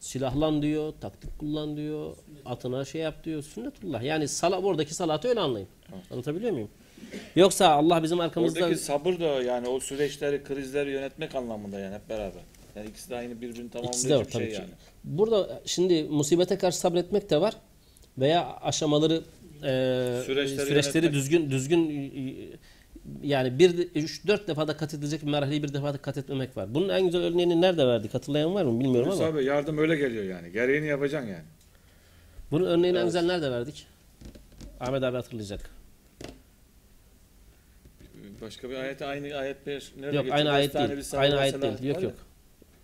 Speaker 1: Silahlan diyor, taktik kullan diyor, atına şey yap diyor. Sünnetullah. Yani sala, oradaki salatı öyle anlayın. Anlatabiliyor muyum? Yoksa Allah bizim arkamızda...
Speaker 2: Oradaki sabır da yani o süreçleri, krizleri yönetmek anlamında yani hep beraber. Yani ikisi de aynı birbirini
Speaker 1: İkisi de var
Speaker 2: bir
Speaker 1: tabii
Speaker 2: şey
Speaker 1: ki.
Speaker 2: yani.
Speaker 1: Burada şimdi musibete karşı sabretmek de var veya aşamaları e,
Speaker 2: Süreçleri
Speaker 1: süreçleri,
Speaker 2: yönetmek.
Speaker 1: düzgün düzgün e, yani bir üç dört defada kat edilecek bir merhaleyi bir defada kat etmemek var. Bunun en güzel örneğini nerede verdik? Hatırlayan var mı bilmiyorum
Speaker 2: Hulusi
Speaker 1: ama.
Speaker 2: abi yardım öyle geliyor yani. Gereğini yapacaksın yani.
Speaker 1: Bunun örneğini en
Speaker 2: Evet.
Speaker 1: güzel nerede verdik? Ahmet abi hatırlayacak.
Speaker 2: Başka bir ayet aynı ayet bir nerede
Speaker 1: Yok aynı ayet değil. Aynı ayet değil. Yok yok.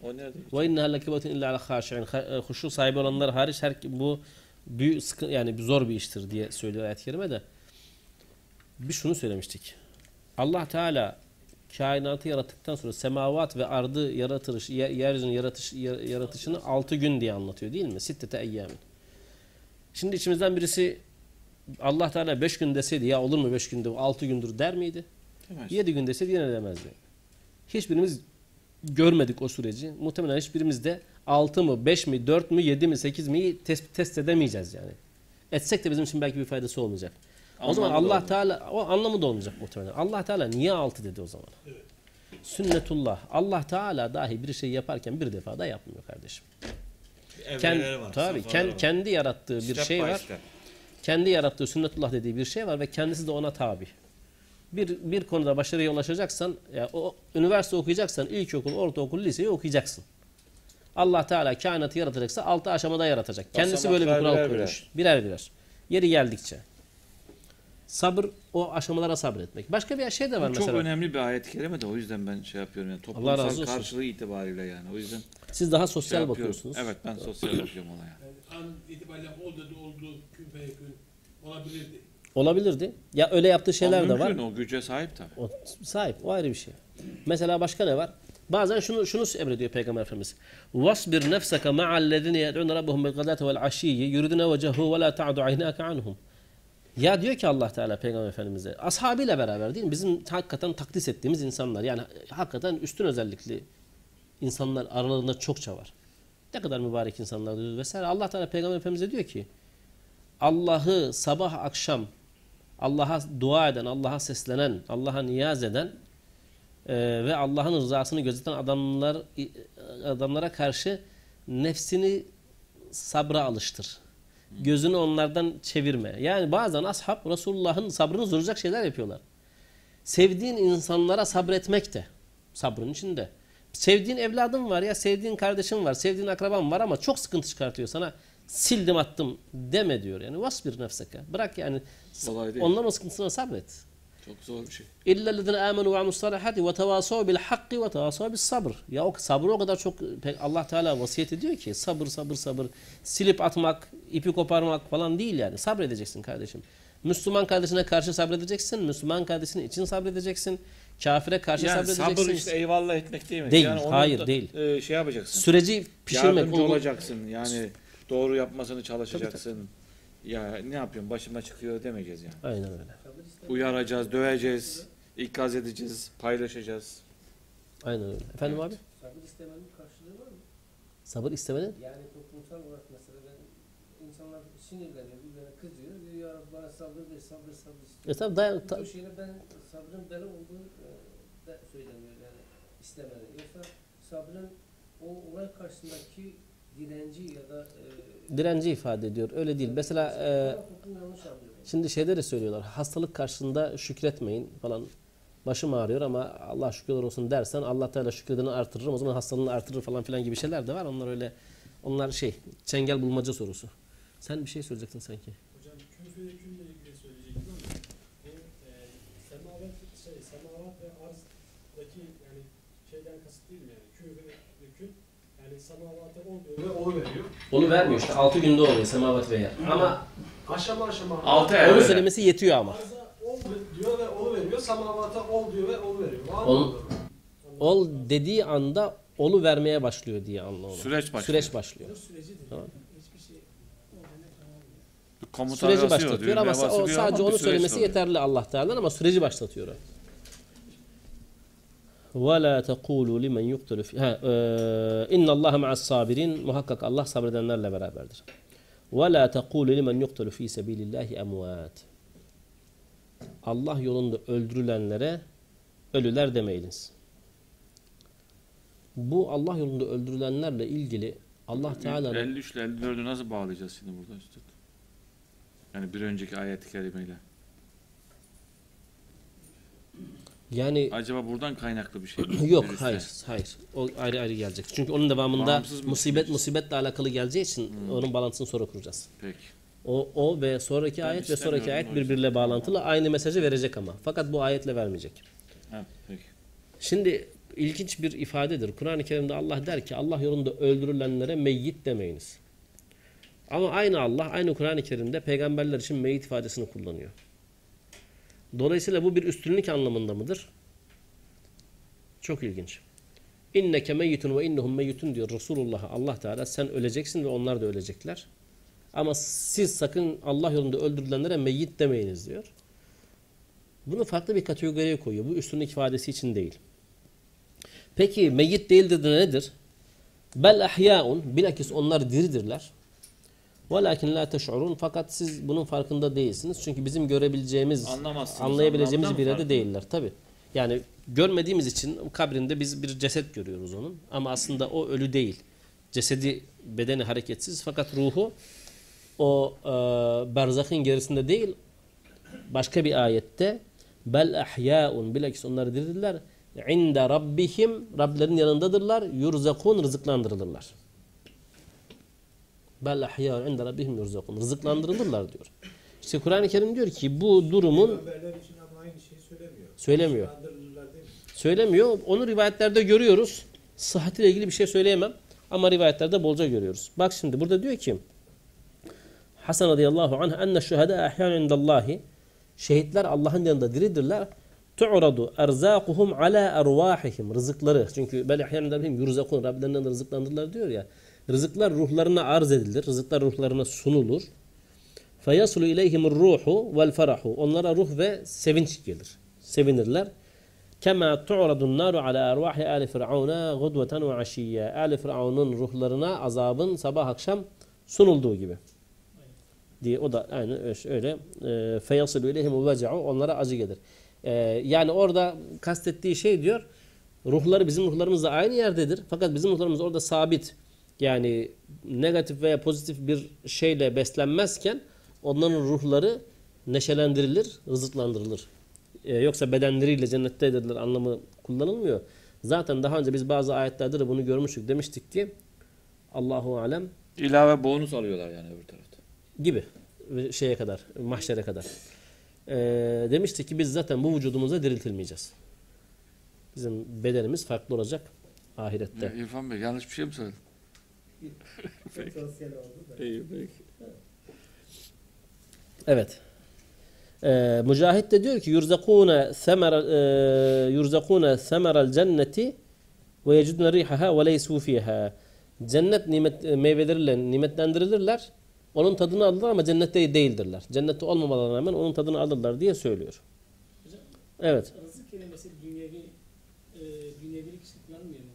Speaker 2: O nerede?
Speaker 1: Ve inneha lekibatun illa ala haşi'in. Ha- Huşu sahibi olanlar hariç her bu büyük sıkı, yani bir zor bir iştir diye söylüyor ayet-i kerime de. Bir şunu söylemiştik. Allah Teala kainatı yarattıktan sonra semavat ve ardı yaratış, yer- yeryüzünün yaratış, yer- yaratışını 6 gün diye anlatıyor değil mi? Sittete eyyamin. Şimdi içimizden birisi Allah Teala 5 gün deseydi ya olur mu 5 günde 6 gündür der miydi?
Speaker 2: Demez.
Speaker 1: 7 gün deseydi yine demezdi. Hiçbirimiz görmedik o süreci. Muhtemelen hiçbirimiz de 6 mı, 5 mi, 4 mü, 7 mi, 8 mi test, test edemeyeceğiz yani. Etsek de bizim için belki bir faydası olmayacak. O zaman
Speaker 2: Anlamı
Speaker 1: Allah
Speaker 2: olmayacak.
Speaker 1: Teala o anlamı da olmayacak muhtemelen. Allah Teala niye 6 dedi o zaman? Sünnetullah. Allah Teala dahi bir şey yaparken bir defa da yapmıyor kardeşim.
Speaker 2: Var,
Speaker 1: tabii kend-
Speaker 2: var.
Speaker 1: kendi yarattığı bir
Speaker 2: Step
Speaker 1: şey
Speaker 2: by
Speaker 1: var.
Speaker 2: step.
Speaker 1: Kendi yarattığı sünnetullah dediği bir şey var ve kendisi de ona tabi. Bir, bir konuda başarıya ulaşacaksan, ya o üniversite okuyacaksan ilkokul, ortaokul, liseyi okuyacaksın. Allah Teala kainatı yaratacaksa altı aşamada yaratacak. Kendisi böyle bir kural
Speaker 2: birer
Speaker 1: koymuş. Birer birer. Yeri geldikçe. Sabır o aşamalara sabretmek. Başka bir şey de var
Speaker 2: Bu çok
Speaker 1: mesela.
Speaker 2: önemli bir ayet-i kerime de o yüzden ben şey yapıyorum yani
Speaker 1: razı
Speaker 2: toplumsal
Speaker 1: olsun.
Speaker 2: karşılığı itibariyle yani. O yüzden
Speaker 1: Siz daha
Speaker 2: şey
Speaker 1: sosyal
Speaker 2: yapıyorum.
Speaker 1: bakıyorsunuz.
Speaker 2: Evet ben sosyal bakıyorum olaya.
Speaker 4: Yani an itibariyle oldu oldu kün feyekün olabilirdi.
Speaker 1: Olabilirdi. Ya öyle yaptığı şeyler de var.
Speaker 2: mümkün, O güce sahip tabii.
Speaker 1: O sahip. O ayrı bir şey. Mesela başka ne var? Bazen şunu şunu emrediyor Peygamber Efendimiz. Vasbir nefseke ma'allezine yed'un rabbuhum bil gadati vel aşiyyi yuridune vecehu ve la ta'du aynaka anhum. Ya diyor ki Allah Teala Peygamber Efendimiz'e ashabıyla beraber değil mi? Bizim hakikaten takdis ettiğimiz insanlar. Yani hakikaten üstün özellikli insanlar aralarında çokça var. Ne kadar mübarek insanlar diyoruz vesaire. Allah Teala Peygamber Efendimiz'e diyor ki Allah'ı sabah akşam Allah'a dua eden, Allah'a seslenen, Allah'a niyaz eden e, ve Allah'ın rızasını gözeten adamlar adamlara karşı nefsini sabra alıştır. Gözünü onlardan çevirme. Yani bazen ashab Resulullah'ın sabrını zorlayacak şeyler yapıyorlar. Sevdiğin insanlara sabretmek de sabrın içinde. Sevdiğin evladın var ya, sevdiğin kardeşin var, sevdiğin akraban var ama çok sıkıntı çıkartıyor sana. Sildim attım deme diyor. Yani vasbir nefseke. Bırak yani onların o sıkıntısına sabret.
Speaker 2: Çok zor bir şey.
Speaker 1: İllellezine amenu ve amussalihati ve tevasav bil hakki ve tevasav bis sabr. Ya o sabrı o kadar çok pek Allah Teala vasiyet ediyor ki sabır sabır sabır silip atmak, ipi koparmak falan değil yani. Sabredeceksin kardeşim. Müslüman kardeşine karşı sabredeceksin. Müslüman kardeşinin için sabredeceksin. Kafire karşı
Speaker 2: Yani
Speaker 1: sabredeceksin.
Speaker 2: sabır işte eyvallah etmek değil mi?
Speaker 1: Değil,
Speaker 2: Yani onu
Speaker 1: hayır,
Speaker 2: da,
Speaker 1: değil.
Speaker 2: e, şey yapacaksın.
Speaker 1: Süreci pişirmek.
Speaker 2: Yardımcı
Speaker 1: o-
Speaker 2: olacaksın. Yani doğru yapmasını çalışacaksın. Ya ne yapıyorsun başıma çıkıyor demeyeceğiz yani.
Speaker 1: Aynen öyle.
Speaker 2: Uyaracağız, döveceğiz, ikaz edeceğiz, paylaşacağız.
Speaker 1: Aynen öyle. Efendim
Speaker 2: Evet.
Speaker 1: abi?
Speaker 3: Sabır istemenin karşılığı var mı?
Speaker 1: Sabır istemenin?
Speaker 3: Yani toplumsal olarak mesela ben insanlar sinirleniyor, birbirine kızıyor. Diyor ya bana sabır ver, sabır sabır istiyor.
Speaker 1: E tabi dayan, ta-
Speaker 3: Bu şeyle ben sabrın bela olduğu e, da söyleniyor yani istemeli. Yoksa sabrın o olay karşısındaki direnci ya da e,
Speaker 1: direnci ifade ediyor. Öyle değil. Mesela e. Şimdi şeyde de söylüyorlar. Hastalık karşısında şükretmeyin falan. Başım ağrıyor ama Allah şükürler olsun dersen Allah Teala şükredeni artırır. O zaman hastalığını artırır falan filan gibi şeyler de var. Onlar öyle onlar şey çengel bulmaca sorusu. Sen bir şey söyleyecektin sanki.
Speaker 5: Hocam küf ve yekünle ilgili söyleyecektim ama bu e, semavat, şey, semavat ve arzdaki yani şeyden kasıt değil mi yani küf ve yekün yani semavata ol diyor ve ol veriyor.
Speaker 1: Onu vermiyor işte. 6 günde oluyor semavat ve yer. Ama
Speaker 5: Aşama aşama.
Speaker 2: Altı Evet.
Speaker 1: onu söylemesi yetiyor ama.
Speaker 5: ol diyor ve ol veriyor. Semavata ol diyor ve ol veriyor. Var mı
Speaker 1: Ol-
Speaker 5: orada?
Speaker 1: Ol dediği anda olu vermeye başlıyor diye anlamı.
Speaker 2: Süreç başlıyor.
Speaker 1: Süreç başlıyor. Tamam.
Speaker 3: Hiçbir şey
Speaker 2: komuta
Speaker 1: Süreci başlatıyor ama sa- o sadece onu söylemesi
Speaker 2: oluyor.
Speaker 1: yeterli Allah Teala'dan ama süreci başlatıyor o. وَلَا تَقُولُوا لِمَنْ يُقْتَلُ فِي ha, e, اِنَّ اللّٰهَ مَعَ الصَّابِرِينَ Muhakkak Allah sabredenlerle beraberdir. وَلَا تَقُولُوا لِمَنْ يُقْتَلُ فِي سَب۪يلِ اللّٰهِ اَمْوَاتٍ Allah yolunda öldürülenlere ölüler demeyiniz. Bu Allah yolunda öldürülenlerle ilgili Allah Teala'nın
Speaker 2: 53 ile 54'ü nasıl bağlayacağız şimdi burada üstad? Yani bir önceki ayet-i kerimeyle.
Speaker 1: Yani
Speaker 2: Acaba buradan kaynaklı bir şey mi?
Speaker 1: Yok
Speaker 2: Virüsle.
Speaker 1: hayır hayır. O ayrı ayrı gelecek. Çünkü onun devamında musibet musibetle alakalı geleceği için
Speaker 2: Hmm.
Speaker 1: onun bağlantısını sonra kuracağız.
Speaker 2: Peki.
Speaker 1: O, o ve sonraki
Speaker 2: Ben
Speaker 1: ayet ve sonraki ayet birbiriyle bağlantılı aynı mesajı verecek ama. Fakat bu ayetle vermeyecek.
Speaker 2: Ha, peki.
Speaker 1: Şimdi ilginç bir ifadedir. Kur'an-ı Kerim'de Allah der ki Allah yolunda öldürülenlere meyyit demeyiniz. Ama aynı Allah aynı Kur'an-ı Kerim'de peygamberler için meyyit ifadesini kullanıyor. Dolayısıyla bu bir üstünlük anlamında mıdır? Çok ilginç. İnneke meyyitun ve innehum meyyitun diyor Resulullah Allah Teala sen öleceksin ve onlar da ölecekler. Ama siz sakın Allah yolunda öldürülenlere meyyit demeyiniz diyor. Bunu farklı bir kategoriye koyuyor. Bu üstünlük ifadesi için değil. Peki meyyit değildir de nedir? Bel ahyaun bilakis onlar diridirler. Velakin la teş'urun. Fakat siz bunun farkında değilsiniz. Çünkü bizim görebileceğimiz, anlayabileceğimiz bir yerde değiller. Tabi. Yani görmediğimiz için kabrinde biz bir ceset görüyoruz onun. Ama aslında o ölü değil. Cesedi, bedeni hareketsiz. Fakat ruhu o e, berzakın gerisinde değil. Başka bir ayette bel ahyaun. Bilakis onlar diridirler inde rabbihim. Rablerin yanındadırlar. Yurzakun. Rızıklandırılırlar. Bel ahyaun inde rabbihim yurzakun rızıklandırılırlar diyor. İşte Kur'an-ı Kerim diyor ki bu durumun
Speaker 5: söylemiyor.
Speaker 1: söylemiyor. Onu rivayetlerde görüyoruz. Sıhhatiyle ilgili bir şey söyleyemem. Ama rivayetlerde bolca görüyoruz. Bak şimdi burada diyor ki Hasan radıyallahu anh enne şühedâ ahyan indallahi şehitler Allah'ın yanında diridirler. Tu'radu erzakuhum ala ervahihim rızıkları. Çünkü bel ahyan indallahim yurzakun Rablerinden de rızıklandırırlar diyor ya. Rızıklar ruhlarına arz edilir. Rızıklar ruhlarına sunulur. Feyasulu ileyhimur ruhu vel ferahu. Onlara ruh ve sevinç gelir. Sevinirler. Kema tu'radun naru ala ervahi ali firavuna gudveten ve aşiyye. Ali firavunun ruhlarına azabın sabah akşam sunulduğu gibi. diye o da aynı öyle e, feyasilu ileyhim veca'u onlara acı gelir. E, yani orada kastettiği şey diyor ruhları bizim ruhlarımızla aynı yerdedir. Fakat bizim ruhlarımız orada sabit. Yani negatif veya pozitif bir şeyle beslenmezken onların ruhları neşelendirilir, rızıklandırılır. E, yoksa bedenleriyle cennette edilir anlamı kullanılmıyor. Zaten daha önce biz bazı ayetlerde de bunu görmüştük. Demiştik ki Allahu alem
Speaker 2: İlave bonus alıyorlar yani öbür tarafta.
Speaker 1: gibi şeye kadar, mahşere kadar. E, demiştik ki biz zaten bu vücudumuza diriltilmeyeceğiz. Bizim bedenimiz farklı olacak ahirette.
Speaker 2: Ya İrfan Bey yanlış bir şey mi söyledim?
Speaker 3: Potansiyel oldu da.
Speaker 2: İyi peki.
Speaker 1: Evet. Ee, Mücahit de diyor ki yurzakuna semera e, yurzakuna semeral cenneti ve yecidun rihaha ve leysu fiha. Cennet nimet e, meyveleriyle nimetlendirilirler. Onun tadını alırlar ama cennette değildirler. Cennette olmamalarına rağmen onun tadını alırlar diye söylüyor.
Speaker 5: Hocam,
Speaker 1: Evet.
Speaker 5: rızık kelimesi dünyevi, e, dünyevilik için kullanmıyor mu?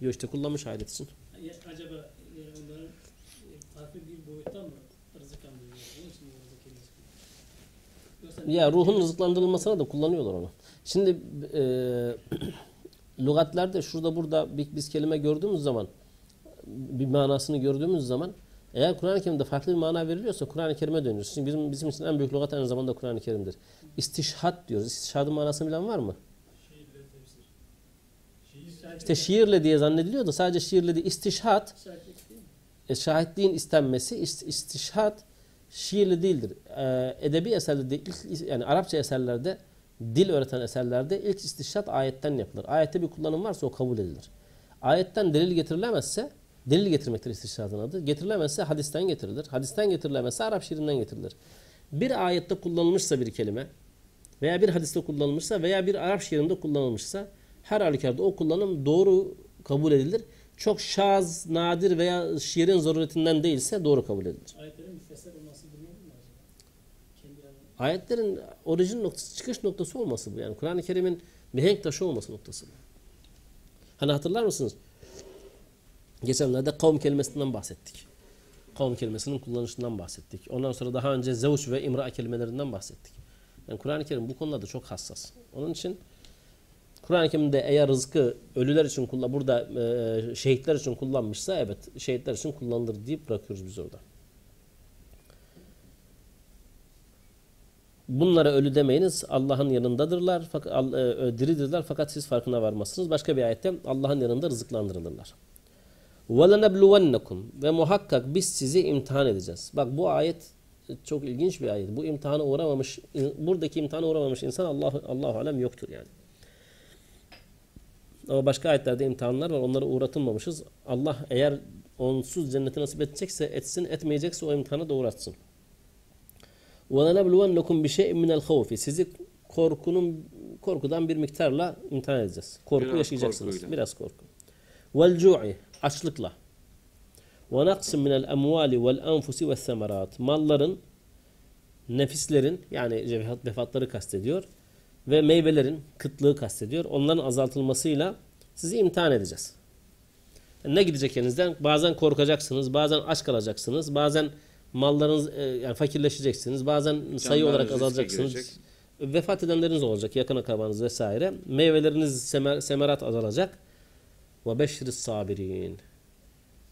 Speaker 1: Yo işte kullanmış ayet için.
Speaker 5: Ya, acaba e, onların e, farklı bir boyutta mı rızık anlıyor? Onun için mi rızık
Speaker 1: Ya ruhun rızıklandırılmasına da kullanıyorlar onu. Şimdi e, lügatlerde şurada burada bir, biz kelime gördüğümüz zaman bir manasını gördüğümüz zaman eğer Kur'an-ı Kerim'de farklı bir mana veriliyorsa Kur'an-ı Kerim'e dönüyoruz. Şimdi bizim, bizim için en büyük lügat aynı zamanda Kur'an-ı Kerim'dir. İstişhat diyoruz. İstişhadın manasını bilen var mı? İşte şiirle diye zannediliyor da sadece şiirle değil. İstişhat e, şahitliğin istenmesi ist- istişhat şiirli değildir. E, edebi eserlerde ilk, yani Arapça eserlerde dil öğreten eserlerde ilk istişhat ayetten yapılır. Ayette bir kullanım varsa o kabul edilir. Ayetten delil getirilemezse delil getirmektir istişhadın adı. Getirilemezse hadisten getirilir. Hadisten getirilemezse Arap şiirinden getirilir. Bir ayette kullanılmışsa bir kelime veya bir hadiste kullanılmışsa veya bir Arap şiirinde kullanılmışsa her halükarda o kullanım doğru kabul edilir. Çok şaz, nadir veya şiirin zaruretinden değilse doğru kabul edilir.
Speaker 5: Ayetlerin müfessir olması bilmiyor mu.
Speaker 1: Ayetlerin orijin noktası, çıkış noktası olması bu. Yani Kur'an-ı Kerim'in mihenk taşı olması noktası bu. Hani hatırlar mısınız? Geçenlerde kavm kelimesinden bahsettik. Kavm kelimesinin kullanışından bahsettik. Ondan sonra daha önce zevç ve imra kelimelerinden bahsettik. Yani Kur'an-ı Kerim bu konularda çok hassas. Onun için Kur'an-ı Kerim'de eğer rızkı ölüler için kullan burada e, şehitler için kullanmışsa evet şehitler için kullanılır deyip bırakıyoruz biz orada. Bunlara ölü demeyiniz. Allah'ın yanındadırlar. Fakat al- e, diridirler fakat siz farkına varmazsınız. Başka bir ayette Allah'ın yanında rızıklandırılırlar. وَلَنَبْلُوَنَّكُمْ Ve muhakkak biz sizi imtihan edeceğiz. Bak bu ayet çok ilginç bir ayet. Bu imtihana uğramamış, buradaki imtihana uğramamış insan Allah Allahu alem yoktur yani. Ama başka ayetlerde imtihanlar var. Onlara uğratılmamışız. Allah eğer onsuz cenneti nasip edecekse etsin, etmeyecekse o imtihana da uğratsın. وَلَنَبْلُوَنَّكُمْ بِشَيْءٍ مِنَ الْخَوْفِ Sizi korkunun korkudan bir miktarla imtihan edeceğiz. Korku
Speaker 2: Biraz
Speaker 1: yaşayacaksınız.
Speaker 2: korkuyla.
Speaker 1: Biraz korku. وَالْجُوعِ Açlıkla. وَنَقْسٍ مِنَ الْاَمْوَالِ وَالْاَنْفُسِ وَالثَّمَرَاتِ Malların, nefislerin yani vefat- vefatları kastediyor ve meyvelerin kıtlığı kastediyor. Onların azaltılmasıyla sizi imtihan edeceğiz. Ne gidecek elinizden? Bazen korkacaksınız, bazen aç kalacaksınız, bazen mallarınız e, yani fakirleşeceksiniz, bazen sayı
Speaker 2: Canlarınız
Speaker 1: olarak azalacaksınız.
Speaker 2: girecek.
Speaker 1: Vefat edenleriniz olacak, yakın akrabanız vesaire. Meyveleriniz semer, semerat azalacak. Ve beşriz sabirin.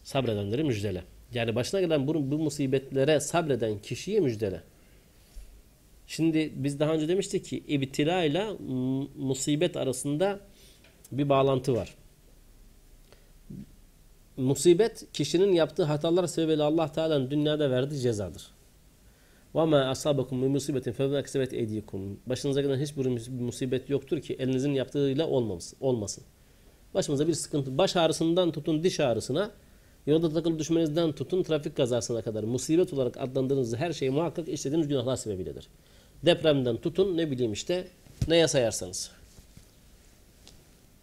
Speaker 1: Sabredenleri müjdele. Yani başına gelen bu, bu musibetlere sabreden kişiye müjdele. Şimdi biz daha önce demiştik ki ibtila ile musibet arasında bir bağlantı var. Musibet kişinin yaptığı hatalar sebebiyle Allah Teala'nın dünyada verdiği cezadır. Ve ma asabakum min musibetin fe aksebet edikum. Başınıza gelen hiçbir musibet yoktur ki elinizin yaptığıyla olmasın. Başımıza bir sıkıntı, baş ağrısından tutun diş ağrısına, yolda takılıp düşmenizden tutun trafik kazasına kadar musibet olarak adlandırdığınız her şey muhakkak işlediğiniz günahlar sebebiyledir. Depremden tutun ne bileyim işte neye sayarsanız.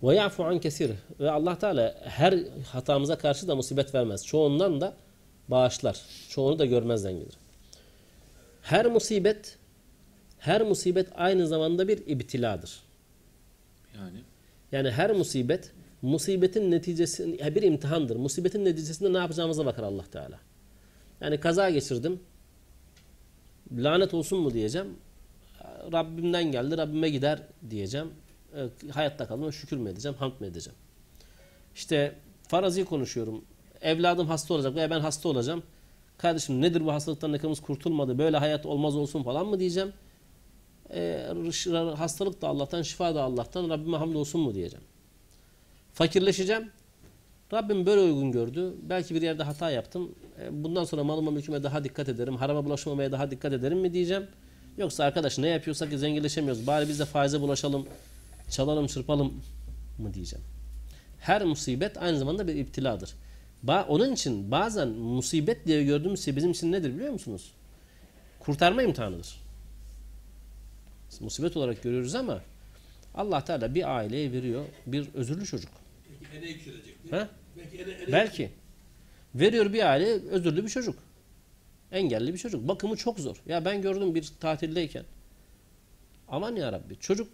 Speaker 1: Ve ya'fu an kesir. Ve Allah Teala her hatamıza karşı da musibet vermez. Çoğundan da bağışlar. Çoğunu da görmezden gelir. Her musibet her musibet aynı zamanda bir ibtiladır.
Speaker 2: Yani
Speaker 1: Yani her musibet musibetin neticesi bir imtihandır. Musibetin neticesinde ne yapacağımıza bakar Allah Teala. Yani kaza geçirdim. Lanet olsun mu diyeceğim. Rabbimden geldi, Rabbime gider diyeceğim. E, hayatta kalma şükür mü edeceğim, hamd mı edeceğim. İşte farazi konuşuyorum. Evladım hasta olacak veya ben hasta olacağım. Kardeşim nedir bu hastalıktan nekamız kurtulmadı, böyle hayat olmaz olsun falan mı diyeceğim. E, hastalık da Allah'tan, şifa da Allah'tan, Rabbime hamdolsun mu diyeceğim. Fakirleşeceğim. Rabbim böyle uygun gördü. Belki bir yerde hata yaptım. E, Bundan sonra malıma mülküme daha dikkat ederim. Harama bulaşmamaya daha dikkat ederim mi diyeceğim. Yoksa arkadaş ne yapıyorsak zenginleşemiyoruz. Bari biz de faize bulaşalım. Çalalım çırpalım mı diyeceğim. Her musibet aynı zamanda bir iptiladır. Ba onun için bazen musibet diye gördüğümüz şey bizim için nedir biliyor musunuz? Kurtarma imtihanıdır. Biz musibet olarak görüyoruz ama Allah Teala bir aileye veriyor bir özürlü çocuk.
Speaker 4: Belki yükselecek.
Speaker 1: Ha?
Speaker 4: ele
Speaker 1: Belki. Veriyor bir aile özürlü bir çocuk. Engelli bir çocuk. Bakımı çok zor. Ya ben gördüm bir tatildeyken. Aman ya Rabbi. Çocuk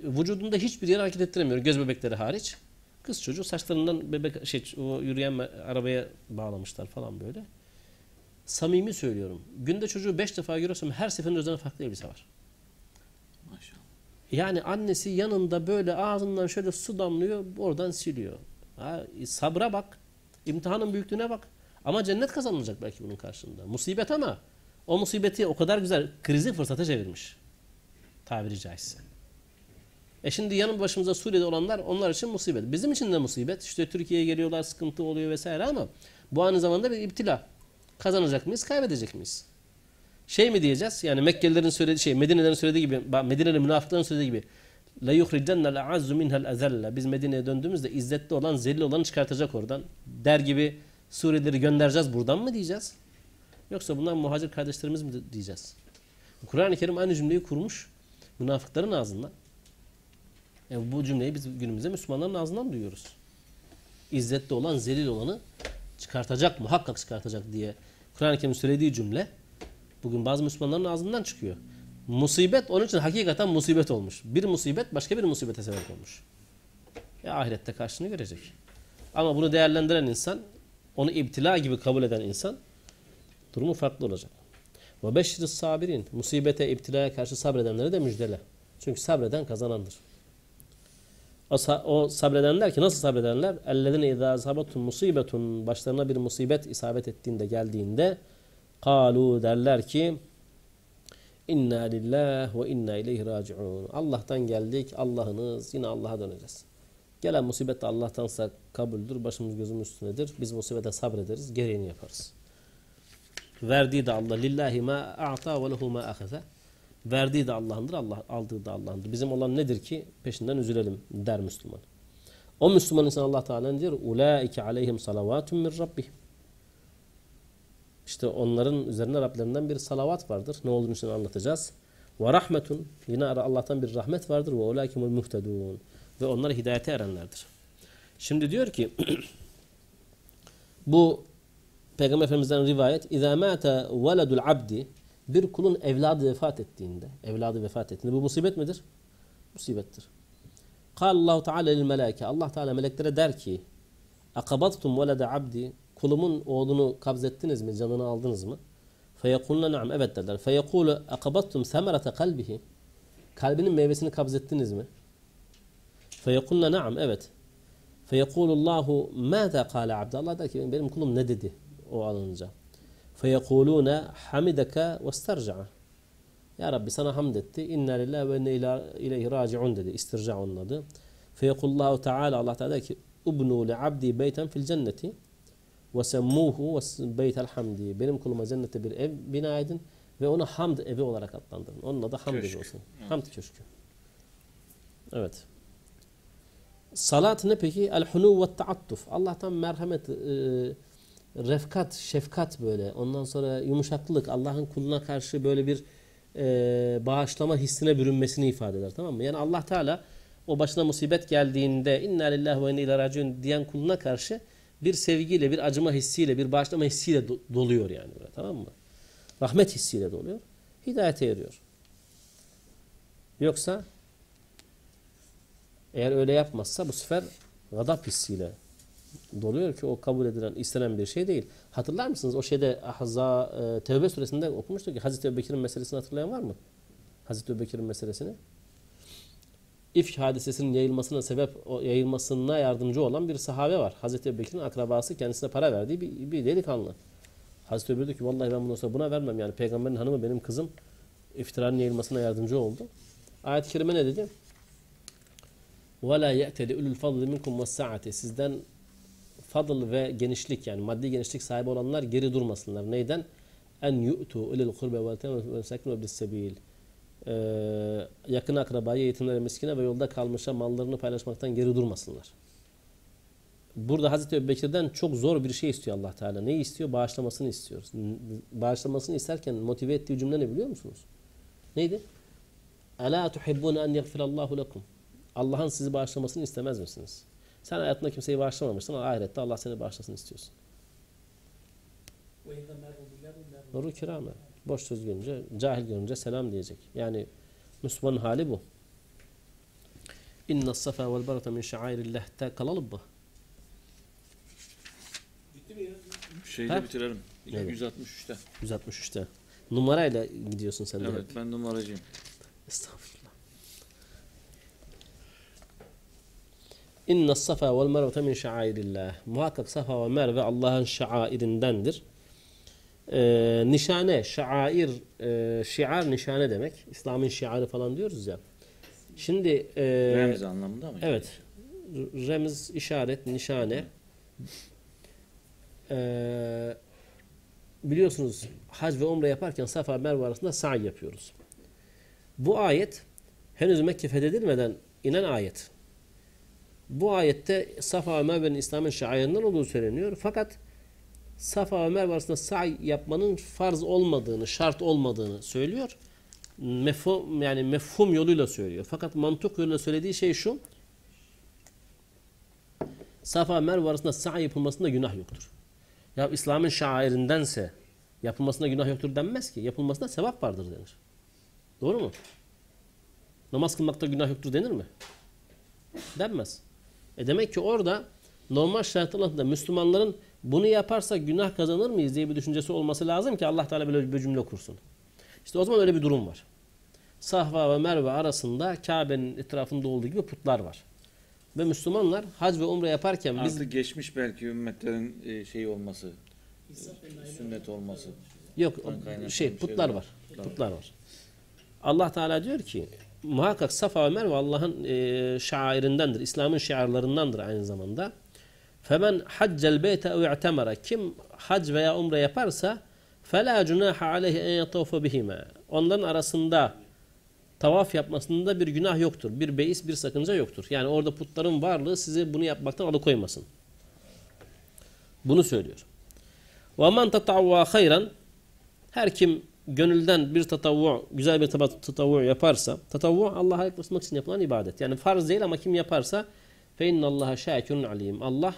Speaker 1: vücudunda hiçbir yer hareket ettiremiyor. Göz bebekleri hariç. Kız çocuk saçlarından bebek şey o yürüyen arabaya bağlamışlar falan böyle. Samimi söylüyorum. Günde çocuğu beş defa görüyorsam her seferinde üzerine farklı elbise var.
Speaker 2: Maşallah.
Speaker 1: Yani annesi yanında böyle ağzından şöyle su damlıyor, oradan siliyor. Ha, sabra bak. imtihanın büyüklüğüne bak. Ama cennet kazanılacak belki bunun karşılığında. Musibet ama o musibeti o kadar güzel krizi fırsata çevirmiş. Tabiri caizse. E şimdi yanı başımıza Suriye'de olanlar onlar için musibet. Bizim için de musibet. İşte Türkiye'ye geliyorlar, sıkıntı oluyor vesaire ama bu aynı zamanda bir iptila. Kazanacak mıyız, kaybedecek miyiz? Şey mi diyeceğiz? Yani Mekkelilerin söylediği şey, Medine'lerin söylediği gibi, Medine'nin münafıkların söylediği gibi la yuhricenne azzu minhal azella. Biz Medine'ye döndüğümüzde izzetli olan, zelil olanı çıkartacak oradan. Der gibi Suriyelileri göndereceğiz buradan mı diyeceğiz? Yoksa bunlar muhacir kardeşlerimiz mi diyeceğiz? Kur'an-ı Kerim aynı cümleyi kurmuş münafıkların ağzından. Yani bu cümleyi biz günümüzde Müslümanların ağzından duyuyoruz. İzzetli olan, zelil olanı çıkartacak, muhakkak çıkartacak diye Kur'an-ı Kerim'in söylediği cümle bugün bazı Müslümanların ağzından çıkıyor. Musibet onun için hakikaten musibet olmuş. Bir musibet başka bir musibete sebep olmuş. Ya ahirette karşını görecek. Ama bunu değerlendiren insan, onu ibtila gibi kabul eden insan durumu farklı olacak. Ve beşşiriz sabirin. Musibete, ibtilaya karşı sabredenlere de müjdele. Çünkü sabreden kazanandır. O, o sabredenler ki nasıl sabredenler? Ellezine izâ asabatum musibetun başlarına bir musibet isabet ettiğinde geldiğinde kalu derler ki inna lillah ve inna ileyhi raciun. Allah'tan geldik, Allah'ınız, yine Allah'a döneceğiz. Gelen musibet de Allah'tansa kabuldür, başımız gözümüz üstünedir. Biz musibete sabrederiz, gereğini yaparız. Verdiği de Allah. Lillahi ma a'ta ve lehu ma ahaza. Verdiği de Allah'ındır, Allah aldığı da Allah'ındır. Bizim olan nedir ki peşinden üzülelim der Müslüman. O Müslüman insan Allah Teala diyor? Ulaike aleyhim salavatun min rabbihim. İşte onların üzerine Rablerinden bir salavat vardır. Ne olduğunu şimdi anlatacağız. Ve rahmetun. Yine Allah'tan bir rahmet vardır. Ve ulaikimul muhtedun. Ve onlar hidayete erenlerdir. Şimdi diyor ki bu Peygamber Efendimiz'den rivayet İzâ mâte veledul abdi bir kulun evladı vefat ettiğinde evladı vefat ettiğinde bu musibet midir? Musibettir. Allahu Teala lil meleke Allah Teala meleklere der ki akabattum velede abdi kulumun oğlunu kabzettiniz mi? Canını aldınız mı? Feyekulne na'am evet derler. Feyekulu akabattum semerete kalbihi kalbinin meyvesini kabzettiniz mi? Feyekulne na'am evet. Feyekulullahu mâzâ kâle abdi Allah der ki benim kulum ne dedi o alınca. Feyekulûne hamideke ve sterca'a. Ya Rabbi sana hamd etti. İnna lillahi ve inne ileyhi raciun dedi. İstirca onun adı. Feyekullahu Teala Allah Teala ki Ubnu li abdi beyten fil cenneti ve semmuhu ve beytel hamdi. Benim kuluma cennette bir ev bina edin ve onu hamd evi olarak adlandırın. Onun adı hamd evi olsun. Hamd köşkü. Evet. Salat ne peki? El hunu ve taattuf. Allah'tan merhamet, e, refkat, şefkat böyle. Ondan sonra yumuşaklık, Allah'ın kuluna karşı böyle bir e, bağışlama hissine bürünmesini ifade eder. Tamam mı? Yani Allah Teala o başına musibet geldiğinde inna lillahi ve inna raciun diyen kuluna karşı bir sevgiyle, bir acıma hissiyle, bir bağışlama hissiyle do- doluyor yani böyle. Tamam mı? Rahmet hissiyle doluyor. Hidayete eriyor. Yoksa eğer öyle yapmazsa bu sefer gadap hissiyle doluyor ki o kabul edilen, istenen bir şey değil. Hatırlar mısınız? O şeyde Ahza e, Tevbe suresinde okumuştuk ki Hazreti Ebubekir'in meselesini hatırlayan var mı? Hazreti Ebubekir'in meselesini. İfk hadisesinin yayılmasına sebep, o yayılmasına yardımcı olan bir sahabe var. Hazreti Ebubekir'in akrabası kendisine para verdiği bir, bir delikanlı. Hazreti Öbür diyor ki vallahi ben bundan sonra buna vermem yani peygamberin hanımı benim kızım iftiranın yayılmasına yardımcı oldu. Ayet-i kerime ne dedi? وَلَا يَأْتَدِ اُلُوا الْفَضْلِ مِنْكُمْ وَالسَّعَةِ Sizden fadıl ve genişlik yani maddi genişlik sahibi olanlar geri durmasınlar. Neyden? En yu'tu ilil kurbe ve ve sakin ve sebil. Ee, yakın akrabaya, yetimlere, miskine ve yolda kalmışa mallarını paylaşmaktan geri durmasınlar. Burada Hazreti Ebubekir'den çok zor bir şey istiyor Allah Teala. Neyi istiyor? Bağışlamasını istiyoruz. Bağışlamasını isterken motive ettiği cümle ne biliyor musunuz? Neydi? Ela tuhibbune en yagfirallahu lekum. Allah'ın sizi bağışlamasını istemez misiniz? Sen hayatında kimseyi bağışlamamışsın ama ahirette Allah seni bağışlasın istiyorsun. Nuru kirame. Boş söz görünce, cahil görünce selam diyecek. Yani Müslümanın hali bu. İnne safa vel berata min şairillah. Mı?
Speaker 4: Bitti mi ya?
Speaker 2: Şeyi
Speaker 1: Ha?
Speaker 2: bitirelim.
Speaker 1: Evet.
Speaker 2: 163'te.
Speaker 1: 163'te. Numarayla gidiyorsun sen de.
Speaker 2: Evet ben numaracıyım.
Speaker 1: Estağfurullah. İnne safa vel merve min şairillah. Muhakkak safa ve merve Allah'ın şairindendir. Ee, nişane, şair, e, şiar nişane demek. İslam'ın şiarı falan diyoruz ya. Şimdi e,
Speaker 2: Remzi anlamında mı?
Speaker 1: Evet. Remz, işaret, nişane. Ee, biliyorsunuz hac ve umre yaparken Safa Merve arasında sa'i yapıyoruz. Bu ayet henüz Mekke fethedilmeden inen ayet. Bu ayette Safa ve Merve'nin İslam'ın şairinden olduğu söyleniyor. Fakat Safa ve Merve arasında sa'i yapmanın farz olmadığını, şart olmadığını söylüyor. Mefhum, yani mefhum yoluyla söylüyor. Fakat mantık yoluyla söylediği şey şu. Safa Merve arasında sa'i yapılmasında günah yoktur. Ya İslam'ın şairindense yapılmasında günah yoktur denmez ki. Yapılmasında sevap vardır denir. Doğru mu? Namaz kılmakta günah yoktur denir mi? Denmez. E demek ki orada normal şartlar altında Müslümanların bunu yaparsa günah kazanır mıyız diye bir düşüncesi olması lazım ki Allah Teala böyle bir cümle kursun. İşte o zaman öyle bir durum var. Sahva ve Merve arasında Kabe'nin etrafında olduğu gibi putlar var. Ve Müslümanlar hac ve umre yaparken biz
Speaker 2: Artık geçmiş belki ümmetlerin e, şeyi olması, sünnet olması.
Speaker 1: Yok şey putlar
Speaker 2: şey
Speaker 1: var. Putlar var. Allah Teala diyor ki muhakkak Safa ve Merve Allah'ın e, şairindendir. İslam'ın şiarlarındandır aynı zamanda. Femen haccel beyte ev i'temara. Kim hac veya umre yaparsa fela cunaha aleyhi en yatafu bihime. Onların arasında tavaf yapmasında bir günah yoktur. Bir beis, bir sakınca yoktur. Yani orada putların varlığı sizi bunu yapmaktan alıkoymasın. Bunu söylüyor. Ve man tatavva hayran her kim gönülden bir tatavvu, güzel bir taba- tatavvu yaparsa, tatavvu Allah'a yaklaşmak için yapılan ibadet. Yani farz değil ama kim yaparsa فَاِنَّ اللّٰهَ شَاكِرٌ alim. Allah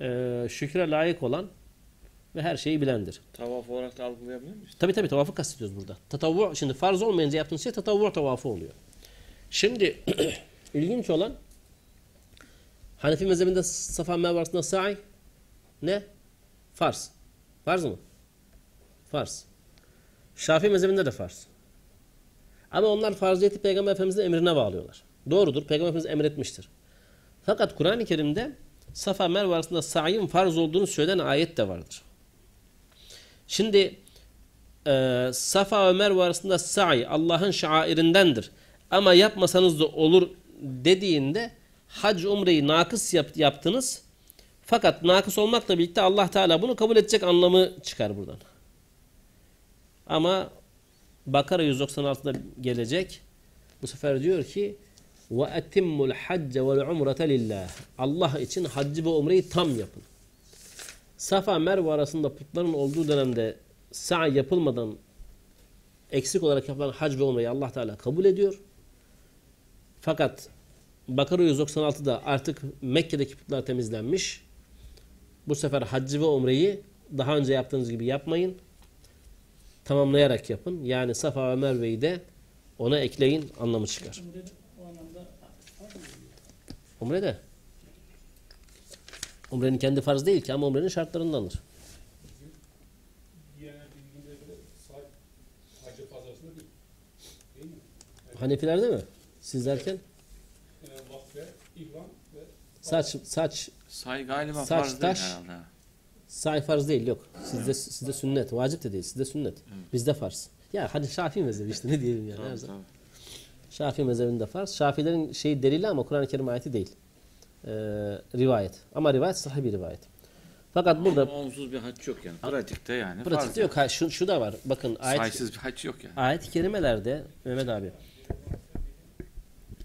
Speaker 1: e, şükre layık olan ve her şeyi bilendir.
Speaker 2: Tavaf olarak da algılayabiliyor muyuz?
Speaker 1: Tabi tabi tavafı kastediyoruz burada. Tatavvu, şimdi farz olmayınca yaptığınız şey tatavvu tavafı oluyor. Şimdi ilginç olan Hanefi mezhebinde Safa Merve arasında sa'i ne? Farz. Farz mı? Farz. Şafii mezhebinde de farz. Ama onlar farziyeti Peygamber Efendimiz'in emrine bağlıyorlar. Doğrudur. Peygamber Efendimiz emretmiştir. Fakat Kur'an-ı Kerim'de Safa Merve arasında sa'in farz olduğunu söyleyen ayet de vardır. Şimdi e, Safa ve Merve arasında sa'i Allah'ın şairindendir. Ama yapmasanız da olur dediğinde hac umreyi nakıs yap, yaptınız. Fakat nakıs olmakla birlikte Allah Teala bunu kabul edecek anlamı çıkar buradan. Ama Bakara 196'da gelecek. Bu sefer diyor ki ve etimmul hacce vel umrete lillah. Allah için haccı ve umreyi tam yapın. Safa Merve arasında putların olduğu dönemde sa'i yapılmadan eksik olarak yapılan hac ve umreyi Allah Teala kabul ediyor. Fakat Bakara 196'da artık Mekke'deki putlar temizlenmiş. Bu sefer haccı ve umreyi daha önce yaptığınız gibi yapmayın. Tamamlayarak yapın. Yani Safa ve Merve'yi de ona ekleyin anlamı çıkar. Umre de. Umrenin kendi farz değil ki ama umrenin şartlarındandır.
Speaker 5: Değil. Değil?
Speaker 1: Hanefilerde mi? Siz derken
Speaker 5: E, ve
Speaker 1: saç saç
Speaker 2: Say galiba
Speaker 1: Saç,
Speaker 2: farz değil
Speaker 1: taş.
Speaker 2: herhalde.
Speaker 1: Sahi farz değil yok. Sizde sizde sünnet. Vacip de değil. Sizde sünnet. Bizde farz. Ya hadi Şafii mezhebi işte ne diyelim yani.
Speaker 2: Tabii, tabii.
Speaker 1: Şafii mezhebinde farz. Şafilerin şeyi delili ama Kur'an-ı Kerim ayeti değil. Ee, rivayet. Ama rivayet sahih bir rivayet. Fakat burada
Speaker 2: Ama onsuz bir haç yok yani. Pratikte yani. farz
Speaker 1: pratikte yok. Ha, şu, şu da var. Bakın ayet,
Speaker 2: Saysız bir haç yok yani.
Speaker 1: ayet-i kerimelerde Mehmet abi